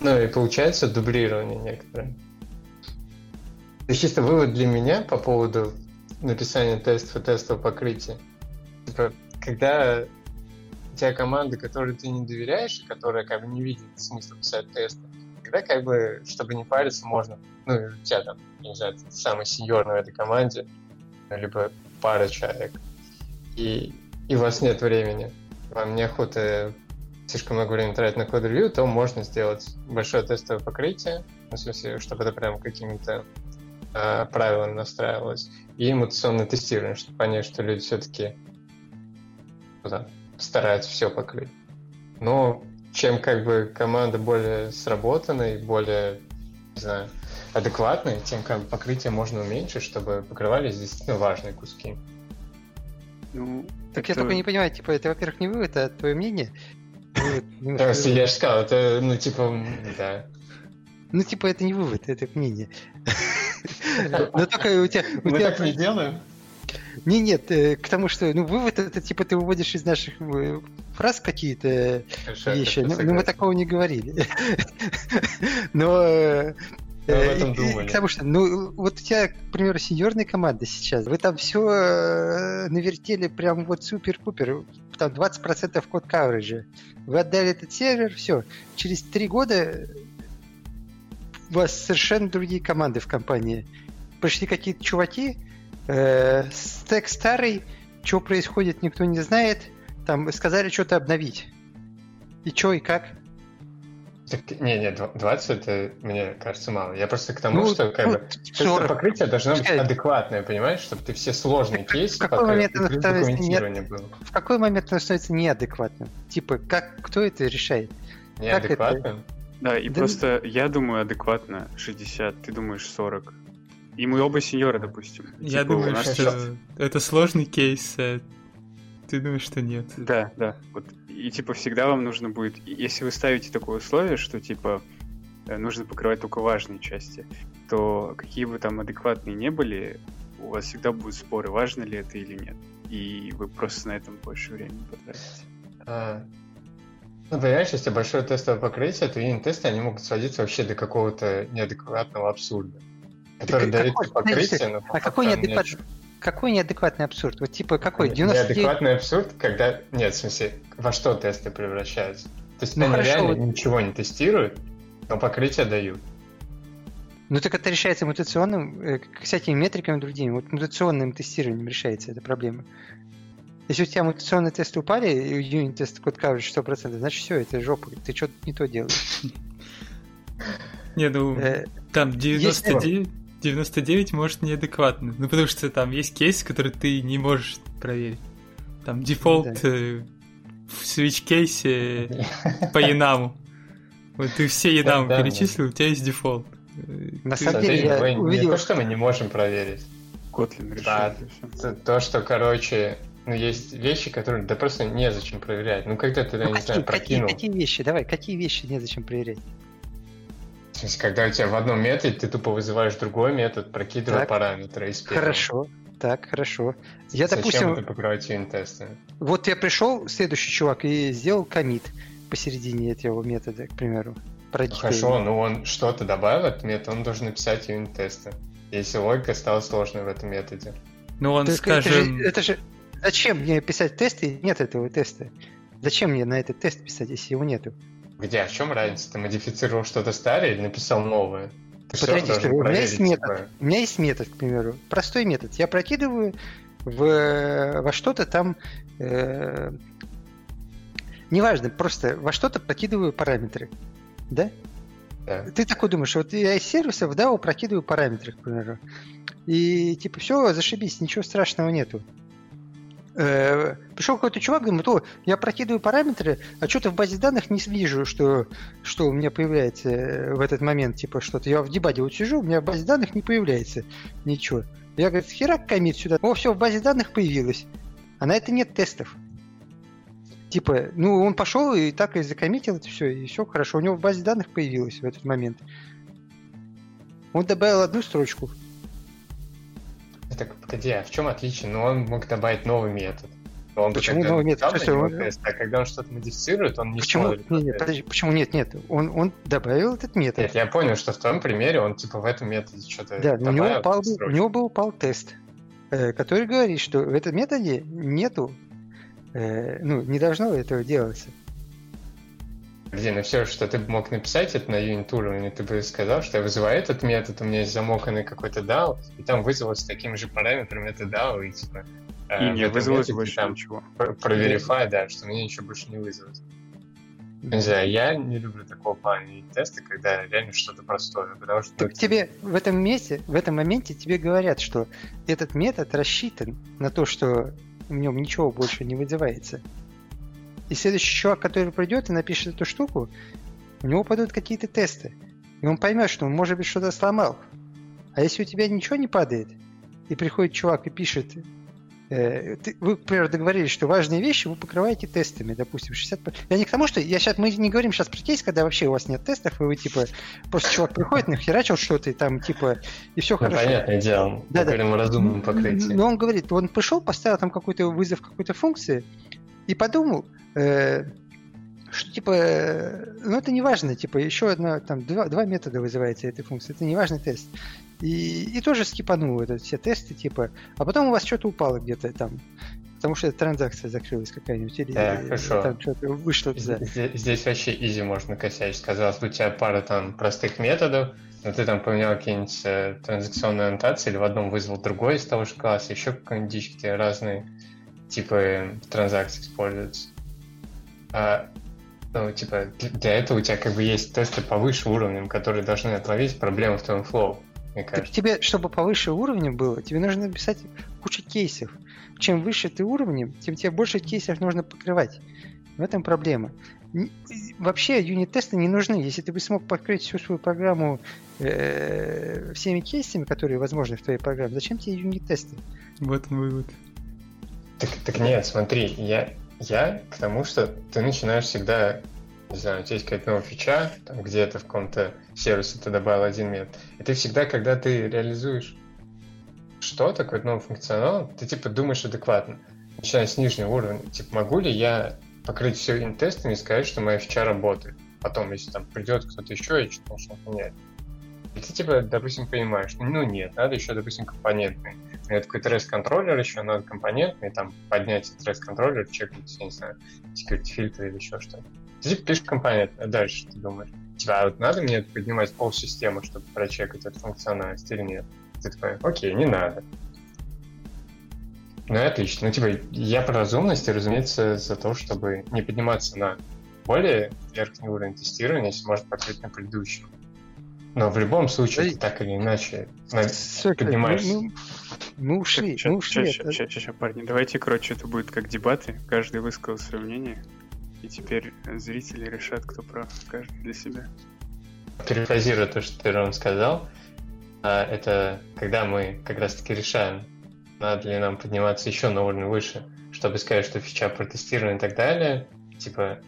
Ну и получается дублирование некоторое. То есть чисто вывод для меня по поводу написания тестов и тестового покрытия. Типа, когда у тебя команда, которой ты не доверяешь, которая как бы не видит смысла писать тесты, тогда как бы, чтобы не париться, можно, ну, у тебя там, не знаю, ты самый сеньорный в этой команде, либо пара человек, и, и у вас нет времени, вам неохота слишком много времени тратить на код-ревью, то можно сделать большое тестовое покрытие, ну, в смысле, чтобы это прям какими-то э, правилами настраивалось, и мутационное тестирование, чтобы понять, что люди все-таки стараются все покрыть. Но чем как бы команда более сработанной, более, не знаю, адекватной, тем как бы покрытие можно уменьшить, чтобы покрывались действительно важные куски. Ну, Так я это- только не понимаю, типа, это, во-первых, не вывод, а твое мнение. Я же сказал, это, ну, типа, да. Ну, типа, это не вывод, это мнение. Но только у тебя... у Мы тебя- так не делаем? Не, нет, э, к тому, что, ну, вывод это, типа, ты выводишь из наших э, фраз какие-то вещи. Ну, ну, мы такого не говорили. Но... э, и-. Потому что, ну, вот у тебя, к примеру, сеньорная команда сейчас, вы там все навертели прям вот супер-пупер, там 20% код кавериджа. Вы отдали этот сервер, все. Через три года у вас совершенно другие команды в компании. Пришли какие-то чуваки, стек старый, что происходит, никто не знает. Там сказали что-то обновить. И что, и как? Так, не, не, дв- 20 это, мне кажется, мало. Я просто к тому, Ну, что как ну, бы тестовое 40. покрытие должно быть адекватное, понимаешь, чтобы ты все сложные Так в кейсы какой покрыл, момент оно становится было. В какой момент оно становится неадекватным? Типа, как, кто это решает? Неадекватным? Да, и Да просто я думаю адекватно 60, ты думаешь 40. И мы оба сеньора, допустим. Я Типа, думаю, что сейчас- это сложный кейс, а ты думаешь, что нет. Да, да. Вот. И типа всегда вам нужно будет, если вы ставите такое условие, что типа э, нужно покрывать только важные части, то какие бы там адекватные не были, у вас всегда будут споры, важно ли это или нет. И вы просто на этом больше времени потратите. А, Ну, понимаешь, если большое тестовое покрытие, то юнит-тесты, они могут сводиться вообще до какого-то неадекватного абсурда. Который какой- тебе покрытие, но А какой факту неадекватный, какой неадекватный абсурд? Вот типа какой? 99... Неадекватный абсурд, когда... Нет, в смысле, во что тесты превращаются? То есть Ну, они хорошо, реально вот- ничего не тестируют, но покрытие дают. Ну так это решается мутационным, э, всякими метриками другими. Вот мутационным тестированием решается эта проблема. Если у тебя мутационные тесты упали, и юнит-тест код coverage 100%, значит все, это жопа, ты что-то не то делаешь. Не, ну, Э, там 99, 99 может неадекватно. Ну, потому что там есть кейсы, которые ты не можешь проверить. Там дефолт Да. э, в switch case е по enum у. Вот ты все Да, да. перечислил, у тебя есть дефолт. Э, На самом деле, я не увидел- то, что мы не можем проверить. Kotlin решил. Да. То, то, что, короче, ну, есть вещи, которые да просто незачем проверять. Ну, когда ты, я Ну, не какие, знаю, какие, прокинул. какие вещи? Давай, какие вещи незачем проверять? В смысле, когда у тебя в одном методе ты тупо вызываешь другой метод, прокидывая Так. параметры из первого. Хорошо, так, хорошо. Я, Зачем допустим, это покрывать юнит-тесты? вот я пришел, следующий чувак, и сделал комит посередине этого метода, к примеру. про Хорошо, ну он что-то добавил в этот метод, он должен написать юнит-тесты. Если логика стала сложной в этом методе. Ну, он, Так скажем... Это же, это же- Зачем мне писать тесты? Нет этого теста. Зачем мне на этот тест писать, если его нету? Где? В чем разница? Ты модифицировал что-то старое или написал новое? Ты должен что, у меня есть метод. У меня есть метод, к примеру. Простой метод. Я прокидываю в, во что-то там... э, неважно, просто во что-то прокидываю параметры. Да? да. Ты такой думаешь, вот я из сервиса в DAO прокидываю параметры, к примеру. И типа, все, зашибись, ничего страшного нету. Э, Пришел какой-то чувак, говорит, о, я прокидываю параметры, а что-то в базе данных не вижу, что, что у меня появляется э, в этот момент, типа что-то. Я в дебаге вот сижу, у меня в базе данных не появляется ничего. Я, говорю, херак комит сюда. О, все, в базе данных появилось. А на это нет тестов. Типа, ну, он пошел и так и закоммитил это все, и все хорошо. У него в базе данных появилось в этот момент. Он добавил одну строчку. Так, погоди, а в чем отличие? Ну, он мог добавить новый метод. Но он Почему новый метод? него он- тест, а когда он что-то модифицирует, он не почему? смотрит. Не, на не, тест. подожди, почему нет, нет. Он, он добавил этот метод. Нет, я понял, что в твоем примере он типа в этом методе что-то да, но у него, добавил, упал, у него был упал тест, э, который говорит, что в этом методе нету, э, ну, не должно этого делаться. Где, ну все, что ты мог написать это на юнит уровне, ты бы сказал, что я вызываю этот метод, у меня есть замоканный какой-то DAO, и там вызвалось таким же параметром это DAO, и типа э, И в не вызвалось больше там ничего. про- проверифай, да, что мне ничего больше не вызвалось. Не знаю, я не люблю такого плана и теста, когда реально что-то простое, потому что... Так тебе в этом месте, в этом моменте тебе говорят, что этот метод рассчитан на то, что в нем ничего больше не вызывается. И следующий чувак, который придет и напишет эту штуку, у него падают какие-то тесты. И он поймет, что он, может быть, что-то сломал. А если у тебя ничего не падает, и приходит чувак и пишет, э, ты- вы, к примеру, договорились, что важные вещи вы покрываете тестами, допустим, 60%. Я не к тому, что я сейчас, мы не говорим сейчас про кейс, когда вообще у вас нет тестов, и вы, типа, просто чувак приходит, нахерачил что-то, и там, типа, и все Ну, хорошо. понятное дело, Да, да. говорим о разумном покрытии. Но он говорит, он пришел, поставил там какой-то вызов какой-то функции и подумал, э, что типа, э, ну это не важно, типа еще одна, там два, два метода вызывается этой функции, это не важный тест. И, и тоже скипанул это, все тесты, типа, а потом у вас что-то упало где-то там, потому что транзакция закрылась какая-нибудь, или Да, э, хорошо. там что-то вышло туда. Здесь, здесь вообще изи можно косячить. Казалось у тебя пара там простых методов, но ты там поменял какие-нибудь э, транзакционные аннотации, или в одном вызвал другой из того же класса, еще где разные типы транзакций используются. А, ну, типа, для- этого у тебя как бы есть тесты повыше уровнем, которые должны отловить проблемы в твоем флоу, мне Так тебе, чтобы повыше уровнем было, тебе нужно написать кучу кейсов. Чем выше ты уровнем, тем тебе больше кейсов нужно покрывать. В этом проблема. Вообще юнит-тесты не нужны. Если ты бы смог покрыть всю свою программу э, всеми кейсами, которые возможны в твоей программе, зачем тебе юнит-тесты? Вот он вывод. Так, так нет, смотри, я, я к тому, что ты начинаешь всегда, не знаю, у тебя есть какая-то новая фича, там где-то в каком-то сервисе ты добавил один метод, и ты всегда, когда ты реализуешь что-то, какой-то новый функционал, ты типа думаешь адекватно, начиная с нижнего уровня, типа могу ли я покрыть все тестами и сказать, что моя фича работает. Потом, если там придет кто-то еще и что-то начнет менять. И ты, типа, допустим, понимаешь, ну нет, надо еще, допустим, компонентный. Это какой-то REST-контроллер еще, надо компонентный, там, поднять этот REST-контроллер, чекнуть, я не знаю, security фильтр или еще что-то. Ты, типа, пишешь компонент, а дальше ты думаешь. Типа, а вот надо мне поднимать пол системы, чтобы прочекать эту функциональность или нет? Ты такой, окей, не надо. Ну и отлично. Ну, типа, я про разумность, и, разумеется, за то, чтобы не подниматься на более верхний уровень тестирования, если может покрыть на предыдущем. Но в любом случае, ты так или иначе Слушай, поднимаешься. ну, мы ушли, мы ушли. Сейчас, сейчас, сейчас, парни, давайте, короче, это будет как дебаты. Каждый высказал свое мнение. И теперь зрители решат, кто прав, каждый для себя. Перефразируя то, что ты, Рон, сказал, а, это когда мы как раз-таки решаем, надо ли нам подниматься еще на уровень выше, чтобы сказать, что фича протестирована и так далее. Типа,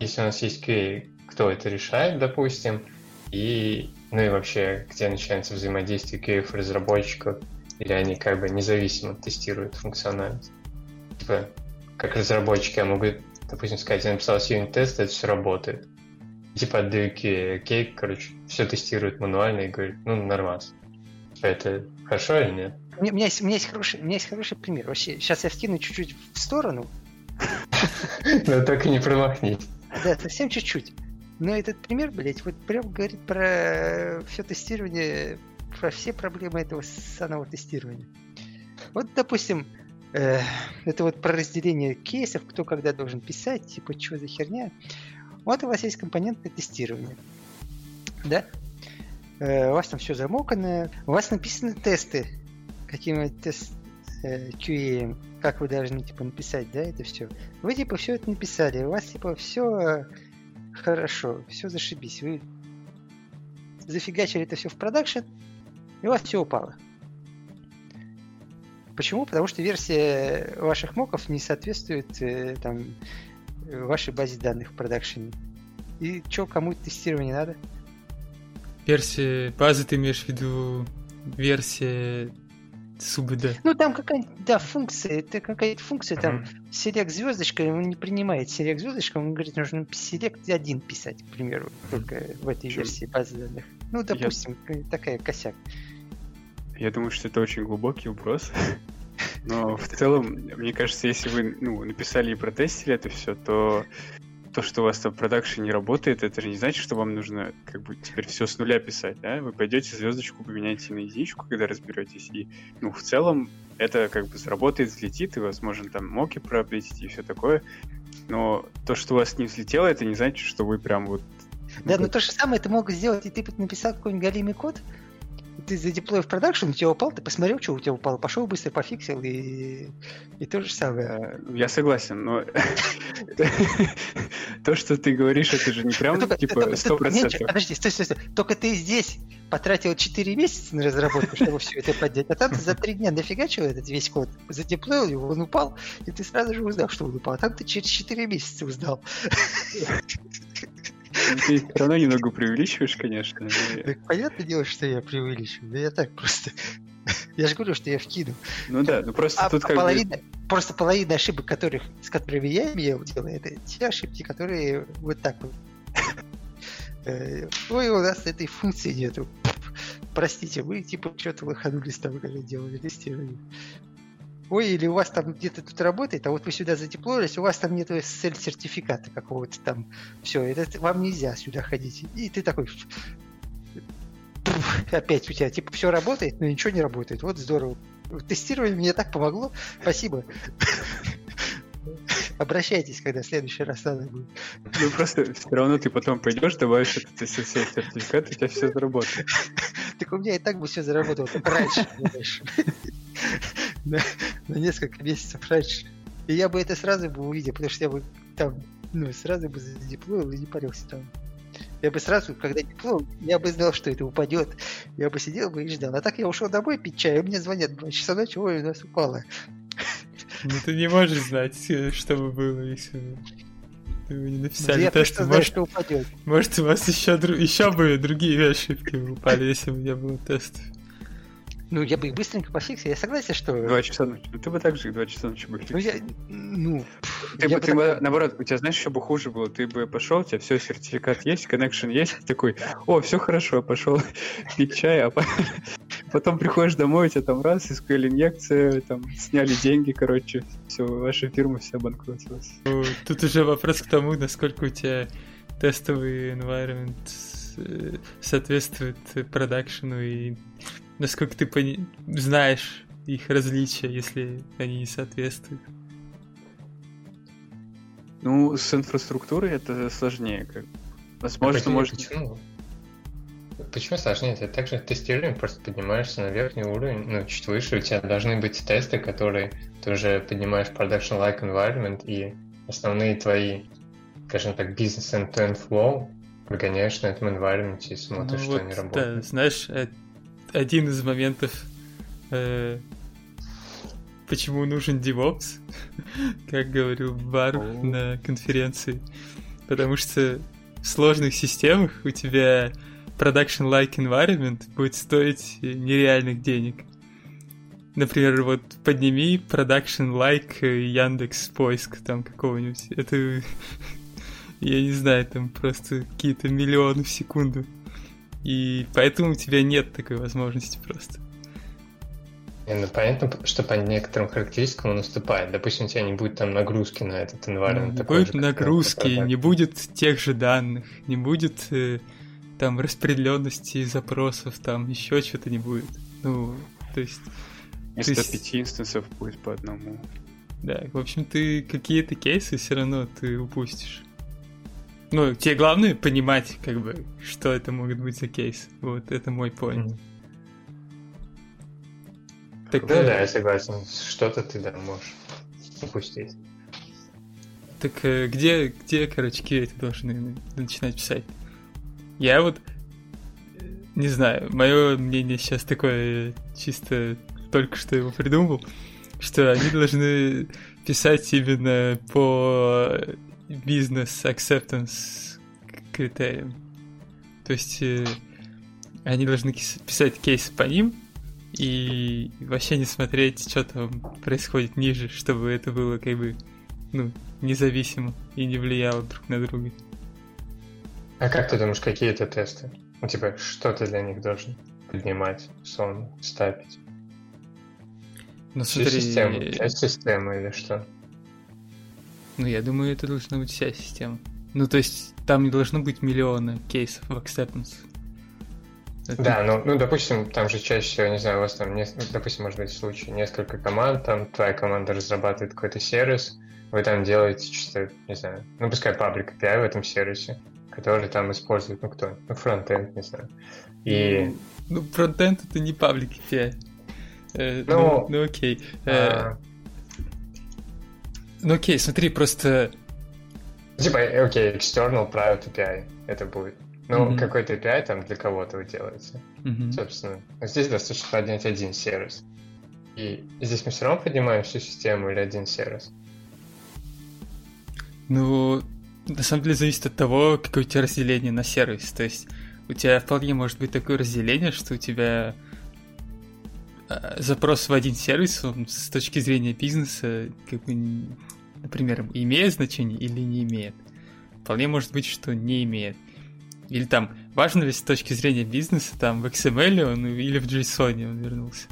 если у нас есть QA, кто это решает, допустим, и, ну и вообще, где начинается взаимодействие QA и разработчиков, или они как бы независимо тестируют функциональность. Типа, как разработчики я могу, допустим, сказать, я написал юнит-тест, это все работает. И, типа отдаю QA, окей, короче, все тестирует мануально и говорит, ну, нормас. Типа, это хорошо или нет? У меня, у меня есть, у меня есть хороший, у меня есть хороший пример. Вообще, сейчас я вкину чуть-чуть в сторону. Но только не промахнись. Да, совсем чуть-чуть. Но этот пример, блядь, вот прям говорит про все тестирование, про все проблемы этого самого тестирования. Вот, допустим, э, это вот про разделение кейсов, кто когда должен писать, типа, что за херня. Вот у вас есть компонентное тестирование. Да? Э, у вас там все замокано, у вас написаны тесты, какими тест э, QA, как вы должны типа написать, да, это все. Вы типа все это написали, у вас типа все хорошо, все зашибись. Вы зафигачили это все в продакшн, и у вас все упало. Почему? Потому что версия ваших моков не соответствует э, там вашей базе данных в продакшене. И что, кому тестирование надо? Версия базы ты имеешь в виду версия СУБД. Ну, там какая-нибудь, да, функция, это какая-то функция, там, select звездочка, он не принимает select звездочка, он говорит, нужно select один писать, к примеру, только в этой Причем- версии базы данных. Ну, допустим, такая косяк. Я думаю, что это очень глубокий вопрос. Но в целом, мне кажется, если вы ну, написали и протестили это все, то то, что у вас там продакшн не работает, это же не значит, что вам нужно как бы теперь все с нуля писать, да? Вы пойдете звездочку поменяете на единичку, когда разберетесь, и ну в целом это как бы сработает, взлетит, и возможно там моки проаплетите и все такое. Но то, что у вас не взлетело, это не значит, что вы прям вот Да, но то же самое ты мог сделать, и ты написал какой-нибудь галимый код, ты задеплоил в продакшн, у тебя упал, ты посмотрел, что у тебя упало, пошел быстро пофиксил, и, и то же самое. Я согласен, но то, что ты говоришь, это же не прям типа сто процентов. Подожди, стой, стой, стой. Только ты здесь потратил 4 месяца на разработку, чтобы все это поднять, а там ты за 3 дня дофигачил этот весь код, задеплоил его, он упал, и ты сразу же узнал, что он упал. А там ты через 4 месяца узнал. Ты все равно немного преувеличиваешь, конечно. и- Так понятное дело, что я преувеличиваю. Да я так просто. Я же говорю, что я вкину. Ну да, ну просто А тут как бы... половина, просто половина ошибок, которых, с которыми я имел дело, это те ошибки, которые вот так вот. Э, Ой, у нас этой функции нету. Простите, вы типа что-то выходнулись там, когда делали тестирование. Ой, или у вас там где-то тут работает, а вот вы сюда задеплоились, у вас там нет SSL-сертификата какого-то там. Все, это вам нельзя сюда ходить. И ты такой... Опять у тебя типа все работает, но ничего не работает. Вот здорово. Тестирование мне так помогло. Спасибо. Обращайтесь, когда в следующий раз надо будет. Ну просто все равно ты потом пойдешь, добавишь этот SSL сертификат, у тебя все заработает. Так у меня и так бы все заработало раньше? На, на несколько месяцев раньше. И я бы это сразу бы увидел, потому что я бы там, ну, сразу бы задеплоил и не парился там. Я бы сразу, когда деплоил, я бы знал, что это упадет. Я бы сидел бы и ждал. А так я ушел домой пить чай, и мне звонят в 2 часа ночи, ой, у нас упало. Ну ты не можешь знать, э, что бы было, если бы вы не написали тест. знаю, Может, что упадет. может, у вас еще, дру- еще бы другие ошибки упали, если бы не было тестов. Ну, я бы их быстренько пофиксил. Я согласен, что... Два часа ночи. Ну ты бы так же два часа ночи бы Ну, я... Ну, Ты я бы, бы ты бы, так- наоборот, у тебя, знаешь, еще бы хуже было. Ты бы пошел, у тебя все, сертификат есть, connection есть, ты такой, о, все хорошо, пошел пить чай, а по- потом приходишь домой, у тебя там раз, SQL инъекция, там сняли деньги, короче, все, ваша фирма вся обанкротилась. Ну, Тут уже вопрос к тому, насколько у тебя тестовый environment э, соответствует продакшену и насколько ты пони- знаешь их различия, если они не соответствуют? Ну, с инфраструктурой это сложнее. Как... Возможно, почему, может... Почему? Почему сложнее? Ты также тестируем, просто поднимаешься на верхний уровень, ну, чуть выше, у тебя должны быть тесты, которые ты уже поднимаешь production-like environment, и основные твои, скажем так, бизнес end-to-end flow прогоняешь на этом environment и смотришь, ну, что вот, они работают. Да, знаешь, э, один из моментов, э, почему нужен DevOps, как говорил Бар на конференции, потому что в сложных системах у тебя production-like environment будет стоить нереальных денег. Например, вот подними production-like Яндекс поиск там какого-нибудь. Это, я не знаю, там просто какие-то миллионы в секунду. И поэтому у тебя нет такой возможности просто. Не, ну понятно, что по некоторым характеристикам он уступает. Допустим, у тебя не будет там нагрузки на этот environment. Не будет же, нагрузки, не будет тех же данных, не будет э, там распределенности запросов, там еще что-то не будет. Ну, то есть... Вместо есть... пяти инстансов будет по одному. Да, в общем, ты какие-то кейсы все равно ты упустишь. Ну, тебе главное понимать, как бы, что это могут быть за кейс. Вот, это мой поинт. Mm-hmm. Так, да, да, я согласен. Что-то ты, да, можешь упустить. Так э, где, где, короче, эти должны начинать писать? Я вот не знаю, мое мнение сейчас такое чисто только что его придумал, что они должны писать именно по бизнес acceptance критериям. То есть э, они должны писать кейс по ним, и вообще не смотреть, что там происходит ниже, чтобы это было как бы ну, независимо и не влияло друг на друга. А как ты думаешь, какие это тесты? Ну, типа, что ты для них должен поднимать, сон, ставить? Ну, смотри... систему, часть системы или что? Ну, я думаю, это должна быть вся система. Ну, то есть, там не должно быть миллиона кейсов в acceptance. Это... Да, ну, ну, допустим, там же чаще всего, не знаю, у вас там, не, допустим, может быть случай, несколько команд, там твоя команда разрабатывает какой-то сервис, вы там делаете чисто, не знаю, ну, пускай паблик API в этом сервисе, который там использует, ну, кто? Ну, фронтенд, не знаю. И... Ну, ну фронтенд это не паблик API. Э, ну, ну, ну, окей. Э, а... Ну, окей, смотри, просто... Типа, окей, external private API это будет. Ну, mm-hmm. какой-то API там для кого-то вы делаете. Mm-hmm. Собственно, здесь достаточно поднять один сервис. И здесь мы все равно поднимаем всю систему или один сервис? Ну, на самом деле зависит от того, какое у тебя разделение на сервис. То есть у тебя вполне может быть такое разделение, что у тебя а, запрос в один сервис, он с точки зрения бизнеса, как бы, например, имеет значение или не имеет. Вполне может быть, что не имеет. Или там, важно ли с точки зрения бизнеса, там в XML он или в JSON он вернулся.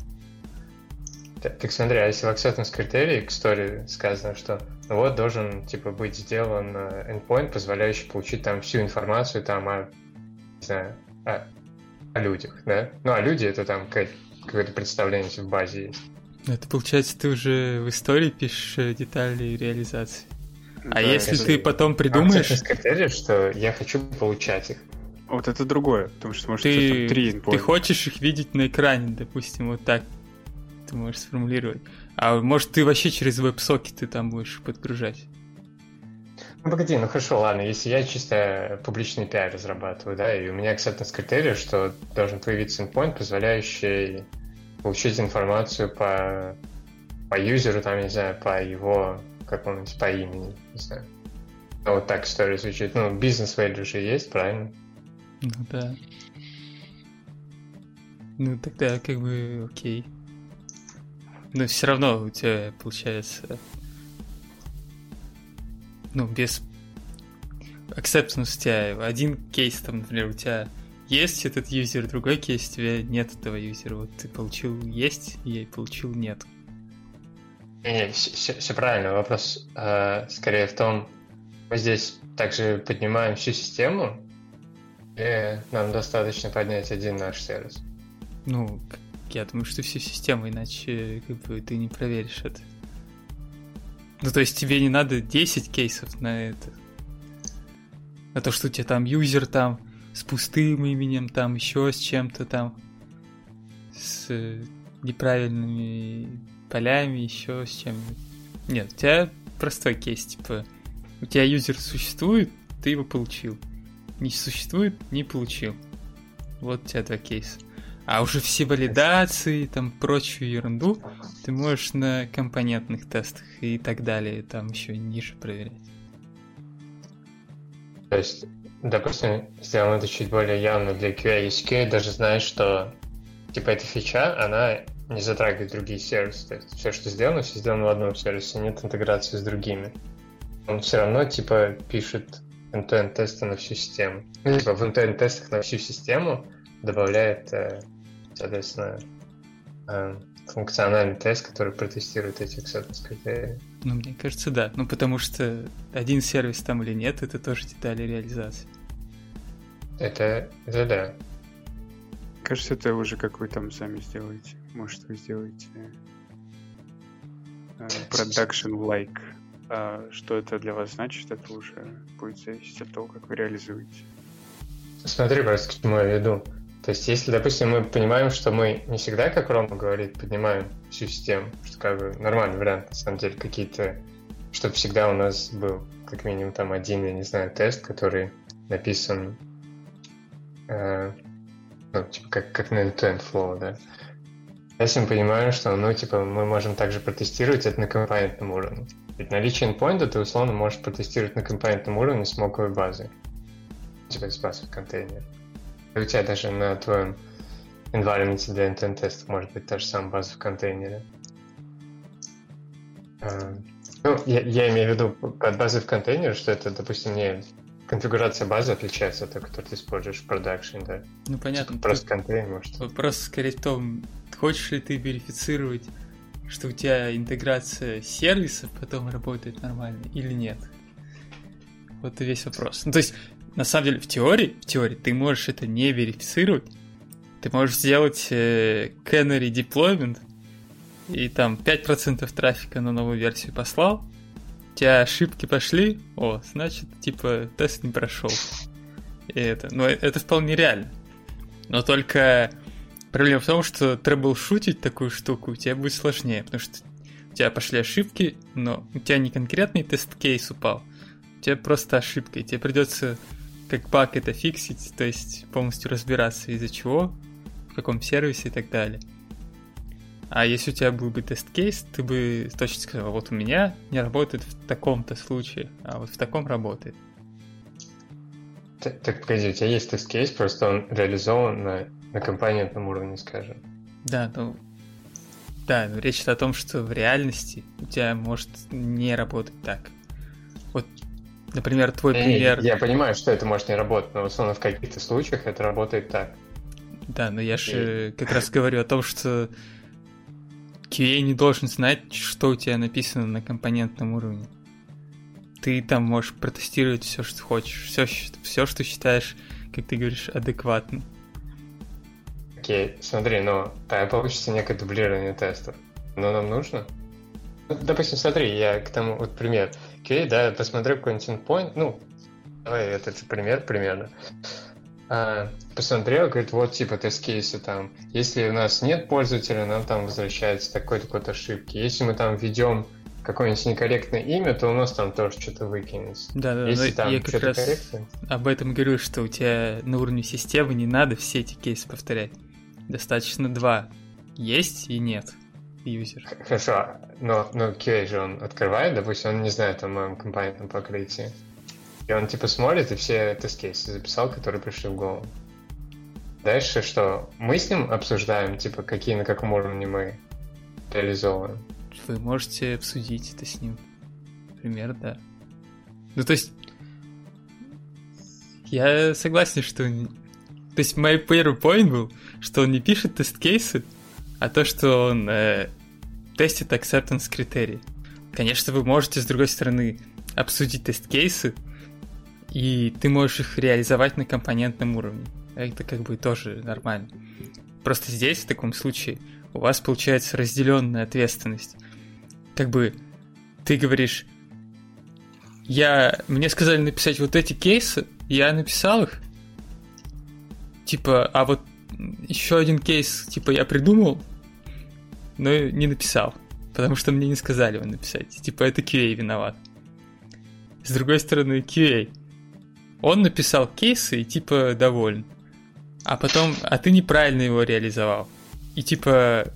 Так, так смотри, а если в acceptance критерии к истории сказано, что ну вот должен типа быть сделан э, endpoint, позволяющий получить там всю информацию там о, не знаю, о, о людях, да? Ну, а люди это там какое-то представление в базе есть. Это получается, ты уже в истории пишешь э, детали реализации. А да, если ты потом придумаешь... А критерий, что я хочу получать их. Вот это другое, потому что может ты, три Ты хочешь их видеть на экране, допустим, вот так ты можешь сформулировать. А может ты вообще через веб-сокеты там будешь подгружать? Ну погоди, ну хорошо, ладно, если я чисто публичный пиар разрабатываю, да, и у меня acceptance критерий, что должен появиться endpoint, позволяющий получить информацию по, по юзеру, там, не знаю, по его какому-нибудь по имени, не знаю. Ну, вот так история звучит. Ну, бизнес value же есть, правильно? Ну да. Ну тогда как бы окей. Но все равно у тебя получается ну, без acceptance у тебя один кейс, там, например, у тебя есть этот юзер, другой кейс, у тебя нет этого юзера. Вот ты получил есть, я получил нет. Не, все, все правильно. Вопрос э, скорее в том, Мы здесь также поднимаем всю систему, и нам достаточно поднять один наш сервис. Ну, я думаю, что всю систему, иначе как бы ты не проверишь это. Ну, то есть тебе не надо 10 кейсов на это. На то, что у тебя там юзер там с пустым именем, там еще с чем-то там, с э, неправильными полями, еще с чем Нет, у тебя простой кейс, типа, у тебя юзер существует, ты его получил. Не существует, не получил. Вот у тебя два кейса. А уже все валидации, там прочую ерунду ты можешь на компонентных тестах и так далее, там еще ниже проверять. То есть, допустим, сделано это чуть более явно для QA, если QA даже знает, что типа эта фича, она не затрагивает другие сервисы. То есть все, что сделано, все сделано в одном сервисе, нет интеграции с другими. Он все равно типа пишет end-to-end тесты на всю систему. Типа в end-to-end тестах на всю систему добавляет э, соответственно, э, функциональный тест, который протестирует эти acceptance критерии. Ну, мне кажется, да. Ну, потому что один сервис там или нет, это тоже детали реализации. Это, это да. Кажется, это уже как вы там сами сделаете. Может, вы сделаете э, production like. А что это для вас значит, это уже будет зависеть от того, как вы реализуете. Смотри, просто к чему я веду. То есть, если, допустим, мы понимаем, что мы не всегда, как Рома говорит, поднимаем всю систему, что как бы нормальный вариант, на самом деле, какие-то, чтобы всегда у нас был как минимум там один, я не знаю, тест, который написан э, ну, типа, как, как на end-to-end flow, да. Если мы понимаем, что, ну, типа, мы можем также протестировать это на компонентном уровне. Ведь наличие endpoint ты условно можешь протестировать на компонентном уровне с моковой базой. Типа, с базой контейнера у тебя даже на твоем environment для теста может быть та же самая база в контейнере. А, ну, я, я имею в виду под базой в контейнере, что это, допустим, не конфигурация базы отличается от той, которую ты используешь в продакшн, да? Ну, понятно. Типа просто контейнер, может. Вопрос скорее в том, хочешь ли ты верифицировать, что у тебя интеграция сервисов потом работает нормально или нет. Вот и весь вопрос. Ну, то есть, на самом деле, в теории, в теории ты можешь это не верифицировать. Ты можешь сделать э, canary deployment, и там 5% трафика на новую версию послал, у тебя ошибки пошли, о, значит, типа, тест не прошел. И это, ну, это вполне реально. Но только проблема в том, что трэбл-шутить такую штуку у тебя будет сложнее, потому что у тебя пошли ошибки, но у тебя не конкретный тест-кейс упал, у тебя просто ошибка, и тебе придется как баг это фиксить, то есть полностью разбираться из-за чего, в каком сервисе и так далее. А если у тебя был бы тест-кейс, ты бы точно сказал, вот у меня не работает в таком-то случае, а вот в таком работает. Так, так погоди, у тебя есть тест-кейс, просто он реализован на, на компонентном уровне, скажем. Да, ну да, но речь о том, что в реальности у тебя может не работать так. Вот Например, твой не, пример... Я понимаю, что это может не работать, но в основном в каких-то случаях это работает так. Да, но я же как раз говорю о том, что QA не должен знать, что у тебя написано на компонентном уровне. Ты там можешь протестировать все, что хочешь, все, все, что считаешь, как ты говоришь, адекватно. Окей, смотри, но тогда получится некое дублирование тестов. Но нам нужно? Ну, допустим, смотри, я к тому, вот пример. Окей, да, посмотрю какой-нибудь endpoint, ну, давай этот пример примерно. А, посмотрел, говорит, вот типа тест-кейсы там. Если у нас нет пользователя, нам там возвращается такой-то код ошибки. Если мы там введем какое-нибудь некорректное имя, то у нас там тоже что-то выкинется. Да, да, Если там я как раз корректное... об этом говорю, что у тебя на уровне системы не надо все эти кейсы повторять. Достаточно два. Есть и нет юзер. Хорошо, но, но QA же он открывает, допустим, он не знает о моем компонентном покрытии. И он типа смотрит и все тест-кейсы записал, которые пришли в голову. Дальше что? Мы с ним обсуждаем, типа, какие на каком уровне мы реализовываем. Вы можете обсудить это с ним. Например, да. Ну, то есть, я согласен, что... То есть, мой первый point был, что он не пишет тест-кейсы, а то, что он э, тестит acceptance критерии. Конечно, вы можете, с другой стороны, обсудить тест-кейсы, и ты можешь их реализовать на компонентном уровне. Это как бы тоже нормально. Просто здесь, в таком случае, у вас получается разделенная ответственность. Как бы ты говоришь, я, мне сказали написать вот эти кейсы, я написал их. Типа, а вот еще один кейс, типа, я придумал, но не написал. Потому что мне не сказали его написать. Типа, это QA виноват. С другой стороны, QA. Он написал кейсы и, типа, доволен. А потом, а ты неправильно его реализовал. И, типа,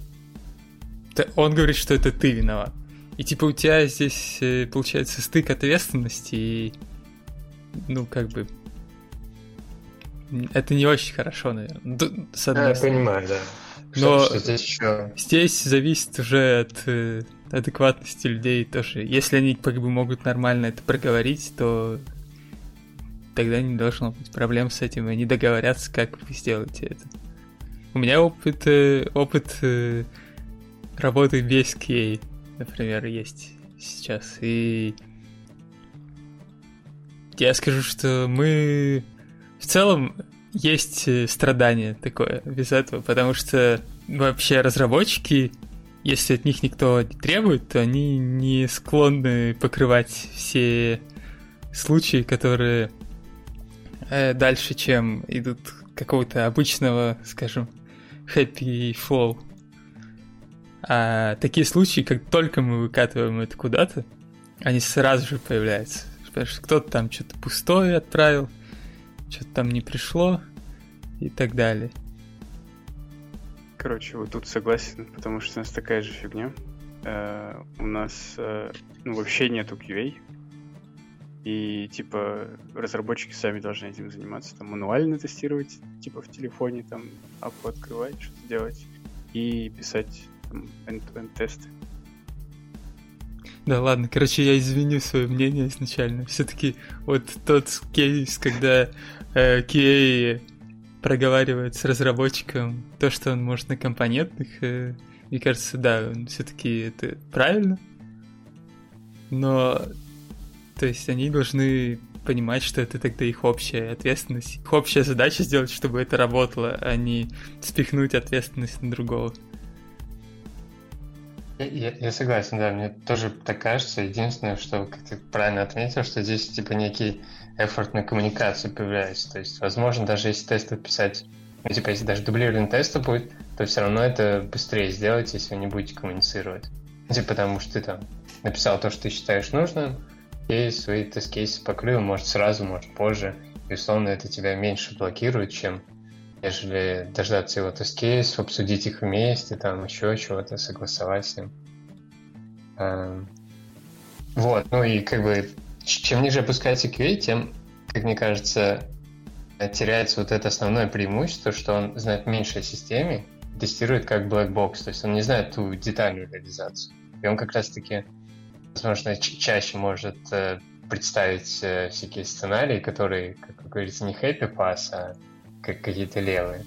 он говорит, что это ты виноват. И типа у тебя здесь э, получается стык ответственности и ну как бы это не очень хорошо, наверное. С одной я стороны. понимаю, да. Но что, что здесь, еще... здесь зависит уже от э, адекватности людей тоже. Если они как бы могут нормально это проговорить, то тогда не должно быть проблем с этим, и они договорятся, как вы сделаете это. У меня опыт, э, опыт э, работы без QA например, есть сейчас. И я скажу, что мы в целом есть э, страдание такое без этого, потому что вообще разработчики, если от них никто не требует, то они не склонны покрывать все случаи, которые э, дальше, чем идут какого-то обычного, скажем, happy flow. А такие случаи, как только мы выкатываем это куда-то, они сразу же появляются. Потому что кто-то там что-то пустое отправил, что-то там не пришло и так далее. Короче, вот тут согласен, потому что у нас такая же фигня. Uh, у нас uh, ну, вообще нету QA. И типа разработчики сами должны этим заниматься. Там мануально тестировать, типа в телефоне, там апу открывать, что-то делать. И писать end-to-end тесты. Да ладно, короче, я извиню свое мнение изначально. Все-таки вот тот кейс, когда э, проговаривает с разработчиком то, что он может на компонентных, э, мне кажется, да, все-таки это правильно. Но, то есть, они должны понимать, что это тогда их общая ответственность, их общая задача сделать, чтобы это работало, а не спихнуть ответственность на другого. Я, я согласен, да, мне тоже так кажется. Единственное, что, как ты правильно отметил, что здесь типа некий эфорт на коммуникацию появляется. То есть, возможно, даже если тесты писать, ну, типа, если даже дублирование теста будет, то все равно это быстрее сделать, если вы не будете коммуницировать. Ну, типа, потому что ты там написал то, что ты считаешь нужным, и свои тест-кейсы покрыл, может, сразу, может, позже. И, условно, это тебя меньше блокирует, чем нежели дождаться его тест-кейсов, обсудить их вместе, там еще чего-то, согласовать с ним. Эм, вот, ну и как бы чем ниже опускается QA, тем, как мне кажется, теряется вот это основное преимущество, что он знает меньше о системе, тестирует как black box, то есть он не знает ту детальную реализацию. И он как раз-таки, возможно, чаще может э, представить э, всякие сценарии, которые, как говорится, не happy pass, а как какие-то левые.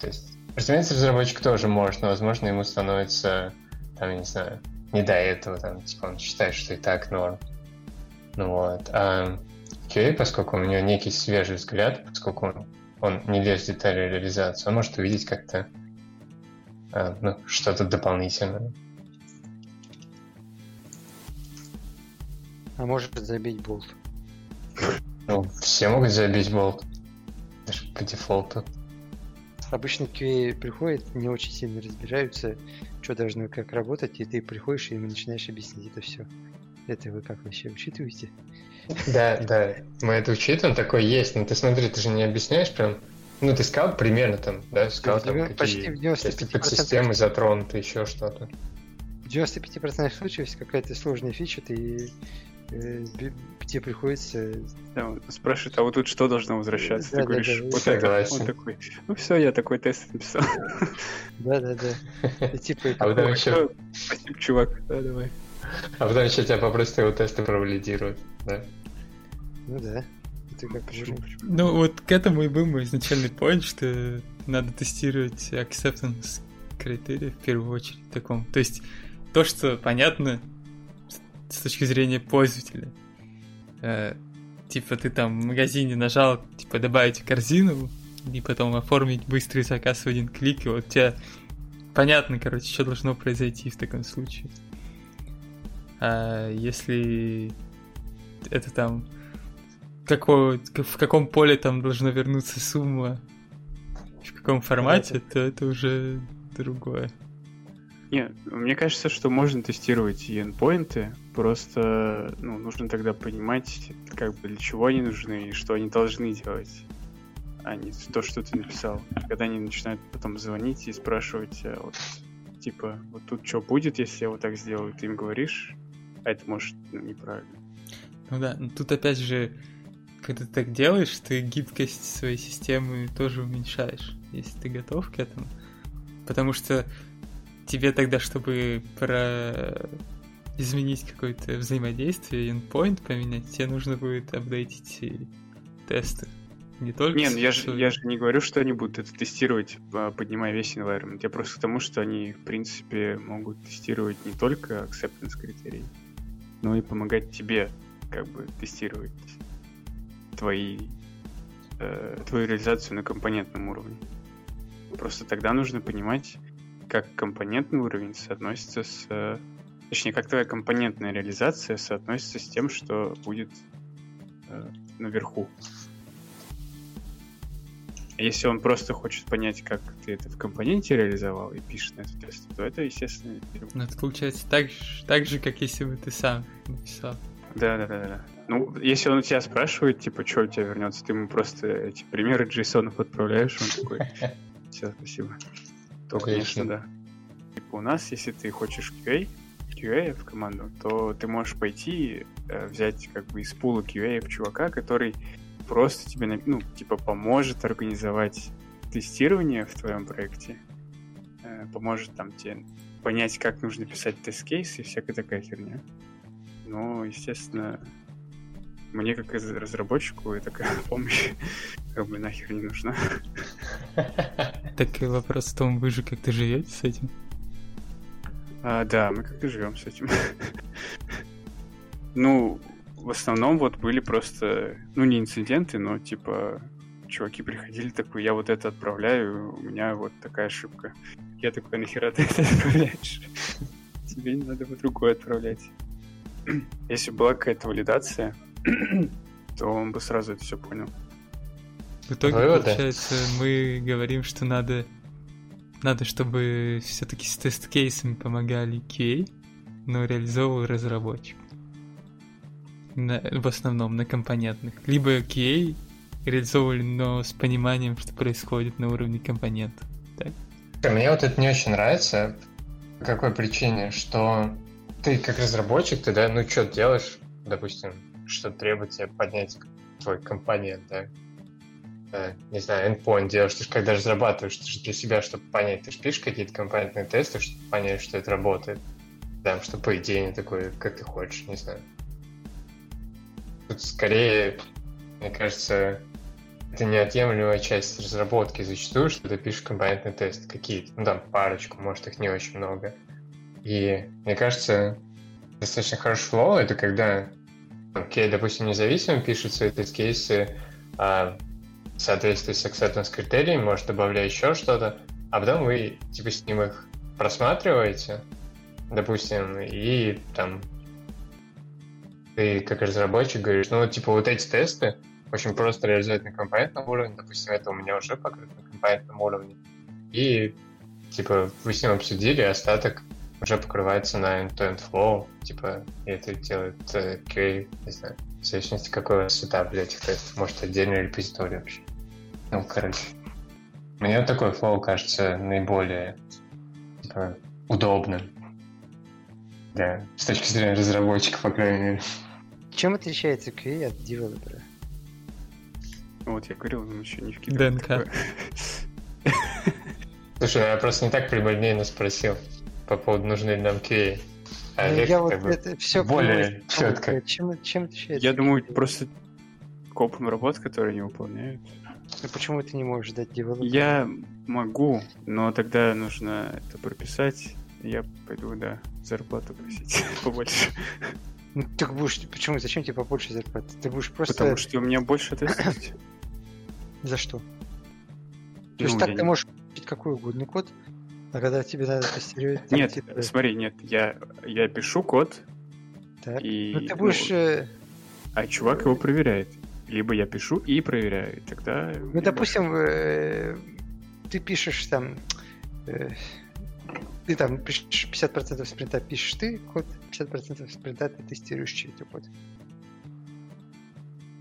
То есть, разумеется, разработчик тоже может, но, возможно, ему становится, там, я не знаю, не до этого, там, типа, он считает, что и так норм. Ну вот. А QA, поскольку у него некий свежий взгляд, поскольку он, он не лезет в детали реализации, он может увидеть как-то а, ну, что-то дополнительное. А может забить болт. Ну, все могут забить болт по дефолту. Обычно QA приходит, не очень сильно разбираются, что должно как работать, и ты приходишь и начинаешь объяснить это все. Это вы как вообще учитываете? Да, да, мы это учитываем, такое есть, но ты смотри, ты же не объясняешь прям, ну ты сказал примерно там, да, сказал там какие почти в 95% подсистемы затронуты, еще что-то. В 95% случаев, если какая-то сложная фича, ты Э, тебе приходится... Да, спрашивает, а вот тут что должно возвращаться? Да, Ты да, говоришь, да, вот это. Он такой, ну все, я такой тест написал. Да-да-да. Типа, а потом еще... Спасибо, чувак. Да, давай. А потом еще тебя попросят его тесты провалидировать, да? Ну да. Ты как почему? Ну вот к этому и был мой изначальный point, что надо тестировать acceptance критерии в первую очередь таком. То есть то, что понятно, с точки зрения пользователя. э, типа ты там в магазине нажал, типа добавить в корзину, и потом оформить быстрый заказ в один клик, и вот у тебя понятно, короче, что должно произойти в таком случае. А если это там какого, в каком поле там должна вернуться сумма, в каком формате, то это уже другое. Нет, мне кажется, что можно тестировать и endpoinты, просто ну, нужно тогда понимать, как бы для чего они нужны и что они должны делать, а не то, что ты написал. Когда они начинают потом звонить и спрашивать, э, вот, типа, вот тут что будет, если я вот так сделаю, ты им говоришь, а это может ну, неправильно. Ну да, но тут опять же, когда ты так делаешь, ты гибкость своей системы тоже уменьшаешь, если ты готов к этому. Потому что тебе тогда, чтобы про изменить какое-то взаимодействие, endpoint поменять, тебе нужно будет апдейтить тесты. Не только... Не, ну я же, я же не говорю, что они будут это тестировать, а, поднимая весь environment. Я просто к тому, что они, в принципе, могут тестировать не только acceptance критерий, но и помогать тебе, как бы, тестировать твои, э, твою реализацию на компонентном уровне. Просто тогда нужно понимать, как компонентный уровень соотносится с... Э, точнее, как твоя компонентная реализация соотносится с тем, что будет э, наверху. Если он просто хочет понять, как ты это в компоненте реализовал и пишет на этот тест, то это, естественно, Ну, это получается так, так же, как если бы ты сам написал. Да, да, да, да. Ну, если он у тебя спрашивает, типа, что у тебя вернется, ты ему просто эти примеры JSON отправляешь, он такой, все, спасибо. То, конечно, да. Типа у нас, если ты хочешь QA, QA в команду, то ты можешь пойти э, взять как бы из пула QA чувака, который просто тебе, ну, типа, поможет организовать тестирование в твоем проекте, э, поможет там тебе понять, как нужно писать тест-кейс и всякая такая херня. Но, естественно, мне как разработчику и такая помощь как бы нахер не нужна. Так вопрос в том, вы же как-то живете с этим? А, да, мы как-то живем с этим. ну, в основном вот были просто, ну, не инциденты, но типа чуваки приходили такой, я вот это отправляю, у меня вот такая ошибка. Я такой, нахера ты это отправляешь? Тебе не надо вот другое отправлять. Если была какая-то валидация, то он бы сразу это все понял. В итоге, Выводы. получается, мы говорим, что надо, надо, чтобы все-таки с тест-кейсами помогали QA, но реализовывал разработчик на, в основном на компонентных. Либо QA реализовывали, но с пониманием, что происходит на уровне компонентов. Так? Мне вот это не очень нравится. По какой причине? Что ты как разработчик, ты, да, ну что делаешь, допустим, что требует тебе поднять твой компонент, да? Э, не знаю, endpoint делаешь, ты же когда разрабатываешь, ты же для себя, чтобы понять, ты же пишешь какие-то компонентные тесты, чтобы понять, что это работает. Да, что по идее не такое, как ты хочешь, не знаю. Тут скорее, мне кажется, это неотъемлемая часть разработки зачастую, что ты пишешь компонентный тест какие-то, ну там парочку, может их не очень много. И мне кажется, достаточно хороший флоу это когда, окей, допустим, независимо пишут свои тест-кейсы а, в соответствии с acceptance критериями, может, добавляя еще что-то, а потом вы типа с ним их просматриваете, допустим, и там ты как разработчик говоришь, ну, типа, вот эти тесты очень просто реализовать на компонентном уровне, допустим, это у меня уже покрыто на компонентном уровне, и, типа, вы с ним обсудили, остаток уже покрывается на end-to-end flow, типа, и это делает э, QA, не знаю, в зависимости, какой setup для этих тестов, может, отдельный репозиторий вообще. Ну, короче. Мне вот такой flow кажется наиболее, типа, удобным. Да, с точки зрения разработчика, по крайней мере. Чем отличается QA от девелопера? Вот я говорил, он еще не вкидывал. ДНК. Слушай, я просто не так прямолинейно спросил по поводу, нужны ли нам QA. А ну, Олег, я вот это все более четко. Чем, чем отличается? Я думаю, просто копом работ, которые не выполняют. Ну почему ты не можешь дать девелоперу? Я могу, но тогда нужно это прописать. Я пойду, да, зарплату просить побольше. Ну, ты будешь... Почему? Зачем тебе побольше зарплаты? Ты будешь просто... Потому что у меня больше ответственности. За что? То есть Ну, так ты можешь пить какой угодно код, а когда тебе надо тестировать... Нет, типа, смотри, нет, я, я пишу код, так. и, Ну, ты ну, будешь... э, а чувак его проверяет. Либо я пишу и проверяю, и тогда... Ну, допустим, э, ты пишешь там... Ты там пишешь 50% спринта пишешь ты код, 50% спринта ты тестируешь чей-то код.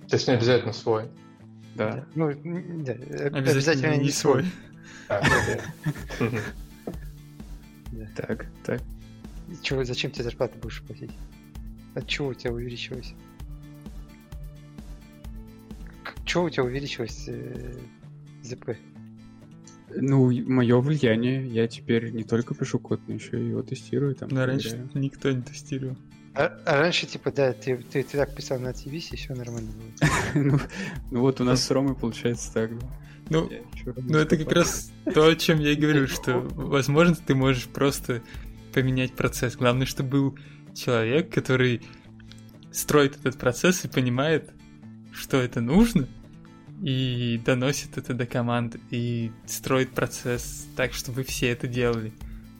То есть не обязательно свой. больше- Да. Ну, да, э, Обязательно не свой. А, да. Мгм. Так, так. Чего, зачем тебе зарплату будешь платить? От чего у тебя увеличилось? Чего у тебя увеличилось э, ЗП? Ну, мое влияние, я теперь не только пишу код, но еще и его тестирую там. Но раньше проверяю. никто не тестировал. А, а раньше, типа, да, ты, ты, ты так писал на TVS, и все нормально было. ну, ну вот у нас с Ромой получается так. да. Ну, ну это как раз то, о чем я и говорю, что, возможно, ты можешь просто поменять процесс. Главное, чтобы был человек, который строит этот процесс и понимает, что это нужно, и доносит это до команды, и строит процесс так, чтобы все это делали.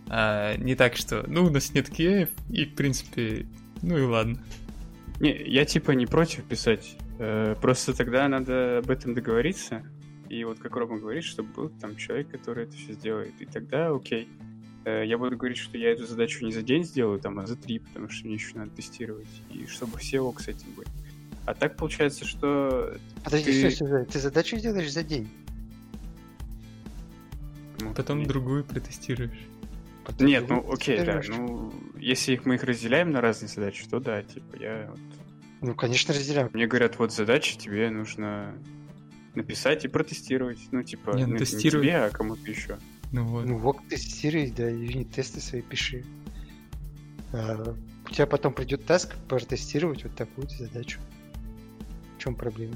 А не так, что, ну, у нас нет QA, и, в принципе, ну и ладно. Не, я типа не против писать. э, Просто тогда надо об этом договориться. И вот как Рома говорит, чтобы был там человек, который это все сделает. И тогда окей. Э, Я буду говорить, что я эту задачу не за день сделаю, там, а за три, потому что мне еще надо тестировать. И чтобы все ок с этим были. А так получается, что... Подожди, Ты- стой, стой, ты задачу делаешь за день? ну, Потом нет. другую протестируешь. Потом Нет, ну другую окей, да. Ну, если их мы их разделяем на разные задачи, то да, типа я вот Ну, конечно, разделяем. Мне говорят, вот задача тебе нужно написать и протестировать. Ну, типа, Не, ну, ну, тестируй. не тебе, а кому-то еще. Ну вот. Ну, вот тестируй, да, юнит-тесты свои пиши. А, у тебя потом придет таск протестировать вот такую задачу. Чем проблема?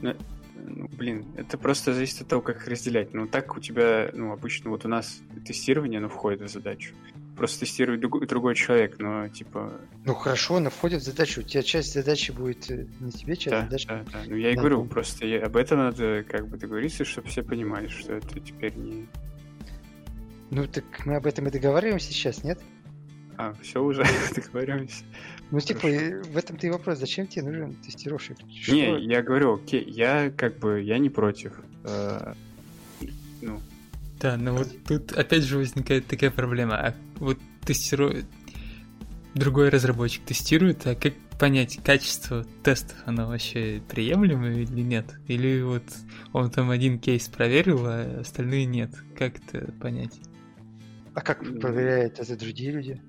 Ну, блин, это просто зависит от того, как их разделять. Ну, так у тебя, ну, обычно вот у нас тестирование, оно входит в задачу. Просто тестирует друг- другой человек, но, типа, Ну хорошо, она входит в задачу. У тебя часть задачи будет э, не тебе, часть да, задачи. да, да. Ну, я и говорю, ну. просто я- об этом надо как бы договориться, чтобы все понимали, что это теперь не... Ну так мы об этом и договариваемся сейчас, нет? А, все уже договоримся. Ну типа Хорошо. в этом-то и вопрос. Зачем тебе нужен тестировщик? Что- Не, я говорю, окей, я как бы, я не против. Э, Ну, Да, но вот тут опять же возникает такая проблема. А вот тестирует... Другой разработчик тестирует, а как понять качество тестов? Оно вообще приемлемо или нет? Или вот он там один кейс проверил, а остальные нет? Как это понять? А как проверяют это другие люди?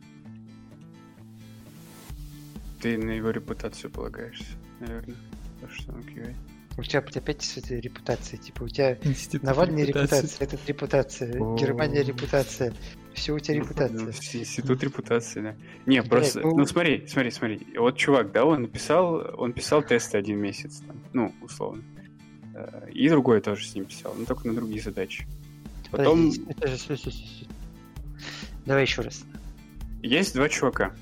Ты на его репутацию полагаешься, наверное. То, что он QA. У тебя опять с этой репутацией, типа у тебя Институт Навальный репутация, этот репутация, О. Германия репутация, все у тебя Ну, репутация. ну, Институт репутации, да. Не, Блядь, просто, ну- ну смотри, смотри, смотри. Вот чувак, да, он написал, он писал тесты один месяц, там, ну, условно. Э, И другой тоже с ним писал, но только на другие задачи. Потом Подожди, подожди. Давай еще раз. есть два чувака.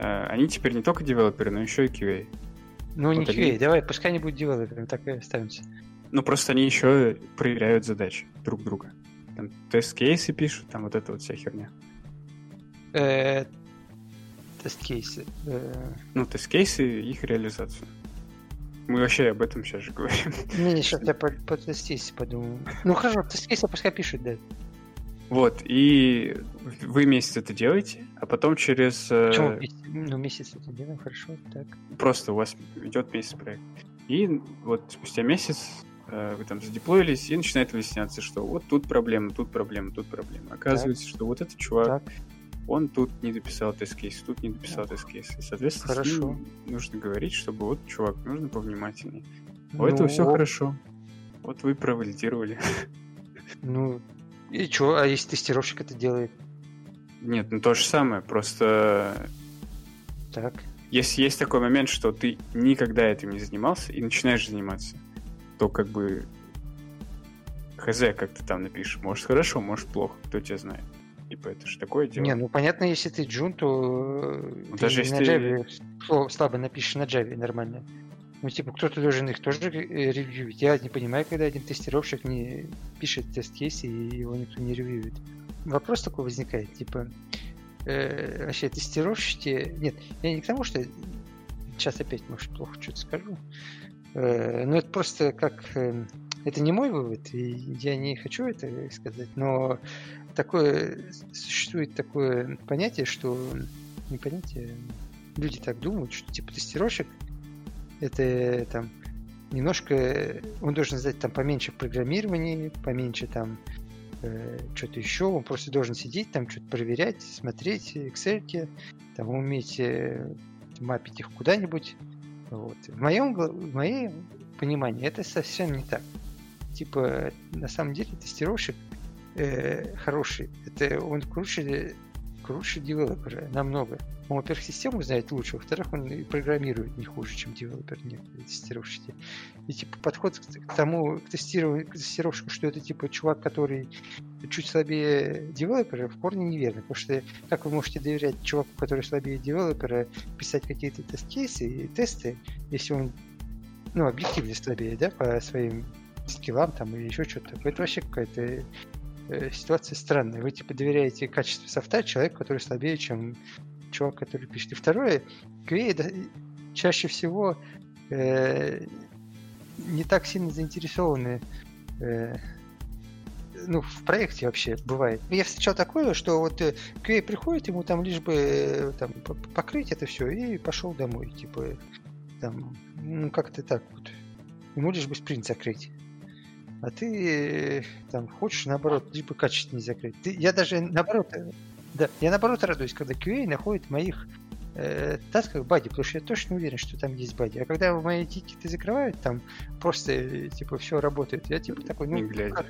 Э, Они теперь не только девелоперы, но еще и QA. Ну, не Вот они- QA, давай, пускай не будет девелопером, так и останемся. Ну, просто они еще проверяют задачи друг друга. Там тест-кейсы пишут, там вот эта вот вся херня. Э, Тест-кейсы. Э, Ну, тест-кейсы и их реализацию. Мы вообще об этом сейчас же говорим. Не, не, сейчас я по, по тест-кейсе подумаю. Ну хорошо, тест-кейсы пускай пишут, да. Вот, и вы месяц это делаете, а потом через... э, Почему месяц? Ну, месяц это делаем, хорошо, так. Просто у вас идет месяц проект. И вот спустя месяц э, вы там задеплоились, и начинает выясняться, что вот тут проблема, тут проблема, тут проблема. Оказывается, что вот этот чувак, Так. он тут не дописал тест-кейс, тут не дописал тест-кейс. И, соответственно, Хорошо. нужно говорить, чтобы вот, чувак, нужно повнимательнее. У Ну, этого все хорошо. Вот вы провалидировали. Ну, и чё, а если тестировщик это делает? Нет, ну то же самое, просто Так. если есть такой момент, что ты никогда этим не занимался и начинаешь заниматься, то как бы хз, как ты там напишешь. Может хорошо, может плохо, кто тебя знает. Типа, это же такое дело. Не, ну понятно, если ты джун, то Ну, ты даже если на Java слабо напишешь на Java нормально. Ну, типа, кто-то должен их тоже э, ревьюить. Я не понимаю, когда один тестировщик не пишет тест-кейс, и его никто не ревьюет. Вопрос такой возникает, типа, э, вообще тестировщики... Нет, я не к тому, что... Сейчас опять, может, плохо что-то скажу. Э, но это просто как... э, это не мой вывод, и я не хочу это сказать, но такое существует такое понятие, что не понятие, люди так думают, что типа тестировщик это там немножко он должен знать там поменьше программирования, поменьше там э, что-то еще, он просто должен сидеть там что-то проверять, смотреть Excel, там уметь э, мапить их куда-нибудь. Вот. В моем в моем понимании это совсем не так. Типа на самом деле тестировщик э, хороший. Это он круче, круче девелопера намного. Он, во-первых, систему знает лучше, во-вторых, он и программирует не хуже, чем девелопер, некоторые тестировщики. И типа подход к тому, к тестированию, к тестировщику, что это типа чувак, который чуть слабее девелопера, в корне неверно. Потому что как вы можете доверять чуваку, который слабее девелопера, писать какие-то тест-кейсы и тесты, если он ну, объективно слабее, да, по своим скиллам там или еще что-то. Это вообще какая-то э, ситуация странная. Вы типа доверяете качеству софта человеку, который слабее, чем чувак, который пишет. И второе, да, чаще всего э, не так сильно заинтересованы э, ну, в проекте вообще бывает. Я встречал такое, что вот э, QA приходит, ему там лишь бы э, там, покрыть это все и пошел домой. Типа, там, ну, как-то так вот. Ему лишь бы спринт закрыть. А ты э, там хочешь, наоборот, лишь бы качественнее закрыть. Ты, я даже наоборот, да, я наоборот радуюсь, когда QA находит моих э, тасках баги, потому что я точно уверен, что там есть баги. А когда мои тикеты закрывают, там просто э, типа все работает. Я типа такой, ну, Не глядя. как?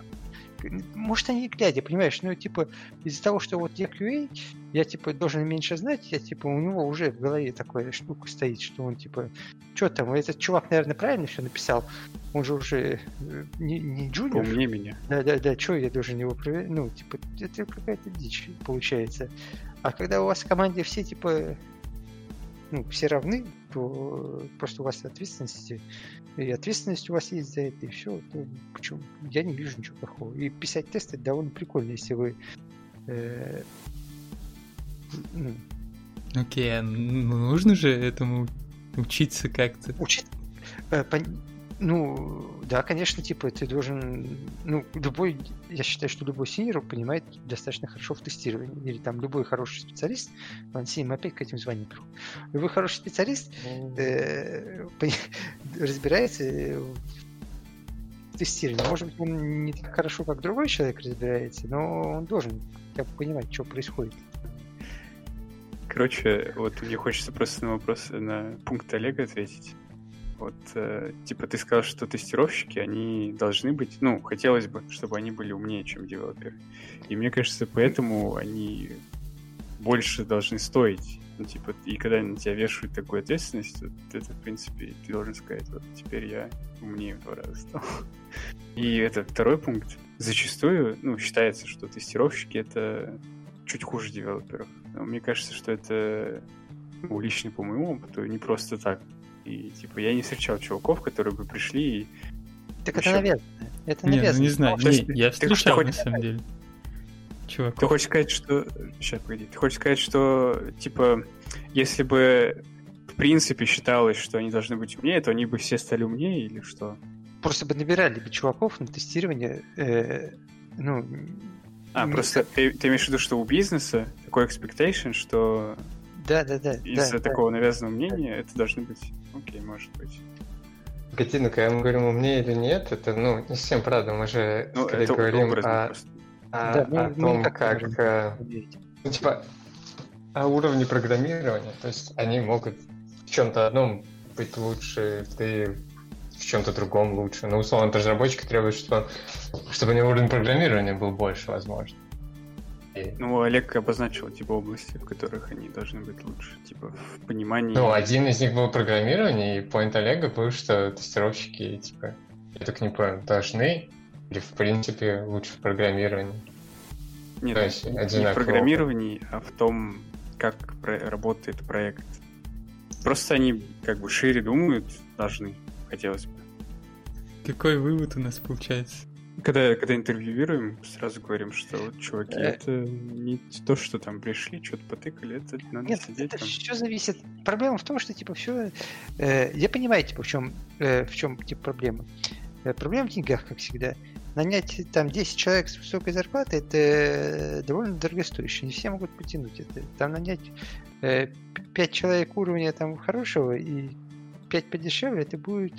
Может, они глядя, понимаешь, но типа из-за того, что вот я QA, я типа должен меньше знать, я типа у него уже в голове такая штука стоит, что он типа, что там, этот чувак, наверное, правильно все написал, он же уже э, не, не джуниор, Умнее меня. да, да, да, что я должен его проверять? Ну, типа, это какая-то дичь получается. А когда у вас в команде все, типа, ну, все равны, то просто у вас ответственности, и ответственность у вас есть за это, и все, то почему? Я не вижу ничего плохого. И писать тесты довольно прикольно, если вы э, ну, Окей, а нужно же этому учиться как-то? учить. э, пон- Ну, да, конечно, типа, ты должен, ну, любой, я считаю, что любой синьор понимает достаточно хорошо в тестировании. Или там любой хороший специалист, ладно, синьор, мы опять к этим приходим. Любой хороший специалист э, пони- разбирается в тестировании. Может быть, он не так хорошо, как другой человек разбирается, но он должен хотя бы понимать, что происходит. Короче, вот мне хочется просто на вопрос, на пункт Олега ответить. Вот, э, типа, ты сказал, что тестировщики, они должны быть, ну, хотелось бы, чтобы они были умнее, чем девелоперы. И мне кажется, поэтому они больше должны стоить. Ну, типа, и когда на тебя вешают такую ответственность, вот это, в принципе, ты должен сказать, вот теперь я умнее в два раза стал. И это второй пункт. Зачастую, ну, считается, что тестировщики — это чуть хуже девелоперов. Но мне кажется, что это ну, лично по моему опыту не просто так. И типа я не встречал чуваков, которые бы пришли и Так это навязано. Это Не, ну навязано. не знаю, не, я ты- ты встречал на самом деле. Ты Чуваков. хочешь сказать, что... Сейчас, погоди. Ты хочешь сказать, что, типа, если бы в принципе считалось, что они должны быть умнее, то они бы все стали умнее или что? Просто бы набирали бы чуваков на тестирование, э, ну, А, М, просто ты, ты имеешь в виду, что у бизнеса такой expectation, что да, да, да. из-за да, да. такого навязанного мнения это должно быть... Окей, может быть. Погоди, ну когда мы говорим умнее или нет, это ну не совсем правда. Мы же Ну, скорее это говорим о, просто. о- Да, мы- о мы том, не как э, ну, типа о уровне программирования. То есть они могут в чем-то одном быть лучше, ты в чем-то другом лучше. Но условно от разработчика требует, что, чтобы у него уровень программирования был больше, возможно. И- Ну, Олег обозначил, типа, области, в которых они должны быть лучше. Типа, в понимании... Ну, один из них был программирование, и поинт Олега был, что тестировщики, типа, я так не понял, должны или в принципе лучше в программировании. Нет, То есть не в программировании, а в том, как про- работает проект. Просто они как бы шире думают, должны, хотелось бы. Какой вывод у нас получается? Когда, когда интервьюируем, сразу говорим, что вот, чуваки, Э. это не то, что там пришли, что-то потыкали, это надо Нет, сидеть это там. все зависит. Проблема в том, что типа все. я понимаю, типа, в чем, в чем типа проблема. Э, проблема в деньгах, как всегда. Нанять там 10 человек с высокой зарплатой это э, довольно дорогостоящее. Не все могут потянуть это. Там нанять э, 5 человек уровня там хорошего и 5 подешевле, это будет.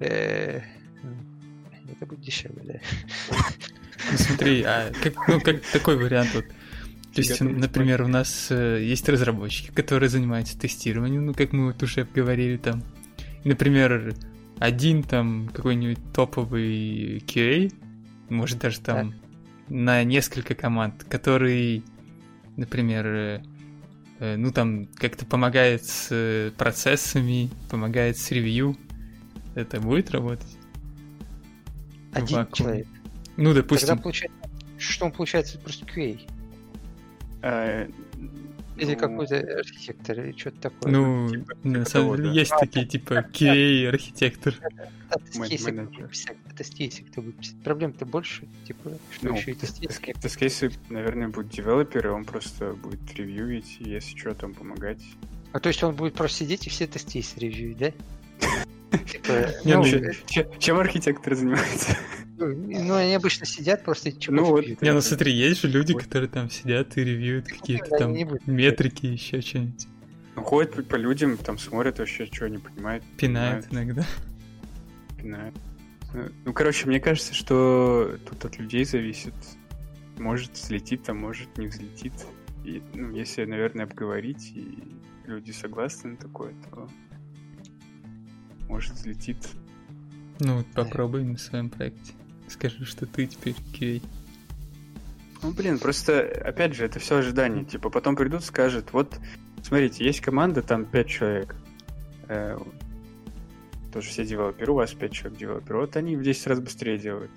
э, это будет дешевле, да. Ну смотри, а как, ну, как такой вариант вот. То есть, например, у нас э, есть разработчики, которые занимаются тестированием, ну, как мы вот уже обговорили там. Например, один там какой-нибудь топовый QA, может даже там на несколько команд, который, например, э, э, ну там как-то помогает с процессами, помогает с ревью. Это будет работать? Один вакууме. человек. Ну, Тогда допустим, получается, что он получается просто QA. А, Или ну, какой-то архитектор, или что-то такое. ну, типа- на типа самом того, деле да. есть такие, типа, QA, архитектор. А тест-кейсы кто? А писать? Проблем-то больше, типа, что Ну, еще и тест- тест-кейсы. тест- тест-кейсы, наверное, будет девелопер, и он просто будет ревьюить, если что, там помогать. А то есть он будет просто сидеть и все тест-кейсы ревьюить, да? Типа, ну, ну, Чем, архитектор занимается? ну, ну, они обычно сидят просто Ну вот. Не, ну смотри, есть же люди, которые там сидят и ревьюют какие-то да, там метрики, еще что-нибудь. Ну, ходят по, людям, там смотрят вообще, что не понимают. Пинают иногда. пинают. Ну, Ну, короче, мне кажется, что тут от людей зависит. Может взлетит, а может не взлетит. И, ну, если, наверное, обговорить, и люди согласны на такое, то может взлетит. Ну вот попробуй на своем проекте. Скажи, что ты теперь QA. Ну, блин, просто, опять же, это все ожидание. Типа, потом придут, скажут, вот, смотрите, есть команда, там 5 человек. Э, тоже все девелоперы, у вас 5 человек девелоперы. Вот они в 10 раз быстрее делают.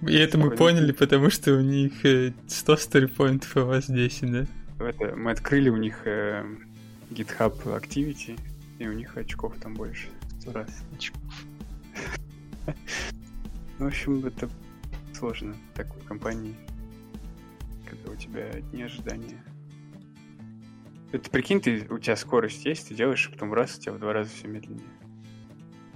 И это мы поняли, потому что у них э, 100 сторипоинтов, а у вас 10, да? Это, мы открыли у них э, GitHub Activity, и у них очков там больше. Сто раз. Ну, в общем, это сложно в компании, когда у тебя одни ожидания. Это прикинь, ты, у тебя скорость есть, ты делаешь, а потом раз, у тебя в два раза все медленнее.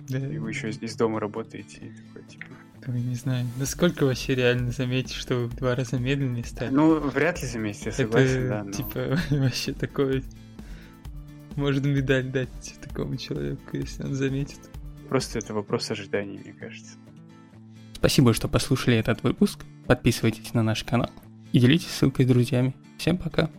Да. И вы еще из, из дома работаете, и такой, типа... Ой, не знаю. Насколько вообще реально заметить, что вы в два раза медленнее стали? Ну, вряд ли заметить, я согласен, это да, но... типа вообще такое... Можно медаль дать такому человеку, если он заметит. Просто это вопрос ожиданий, мне кажется. Спасибо, что послушали этот выпуск. Подписывайтесь на наш канал и делитесь ссылкой с друзьями. Всем пока.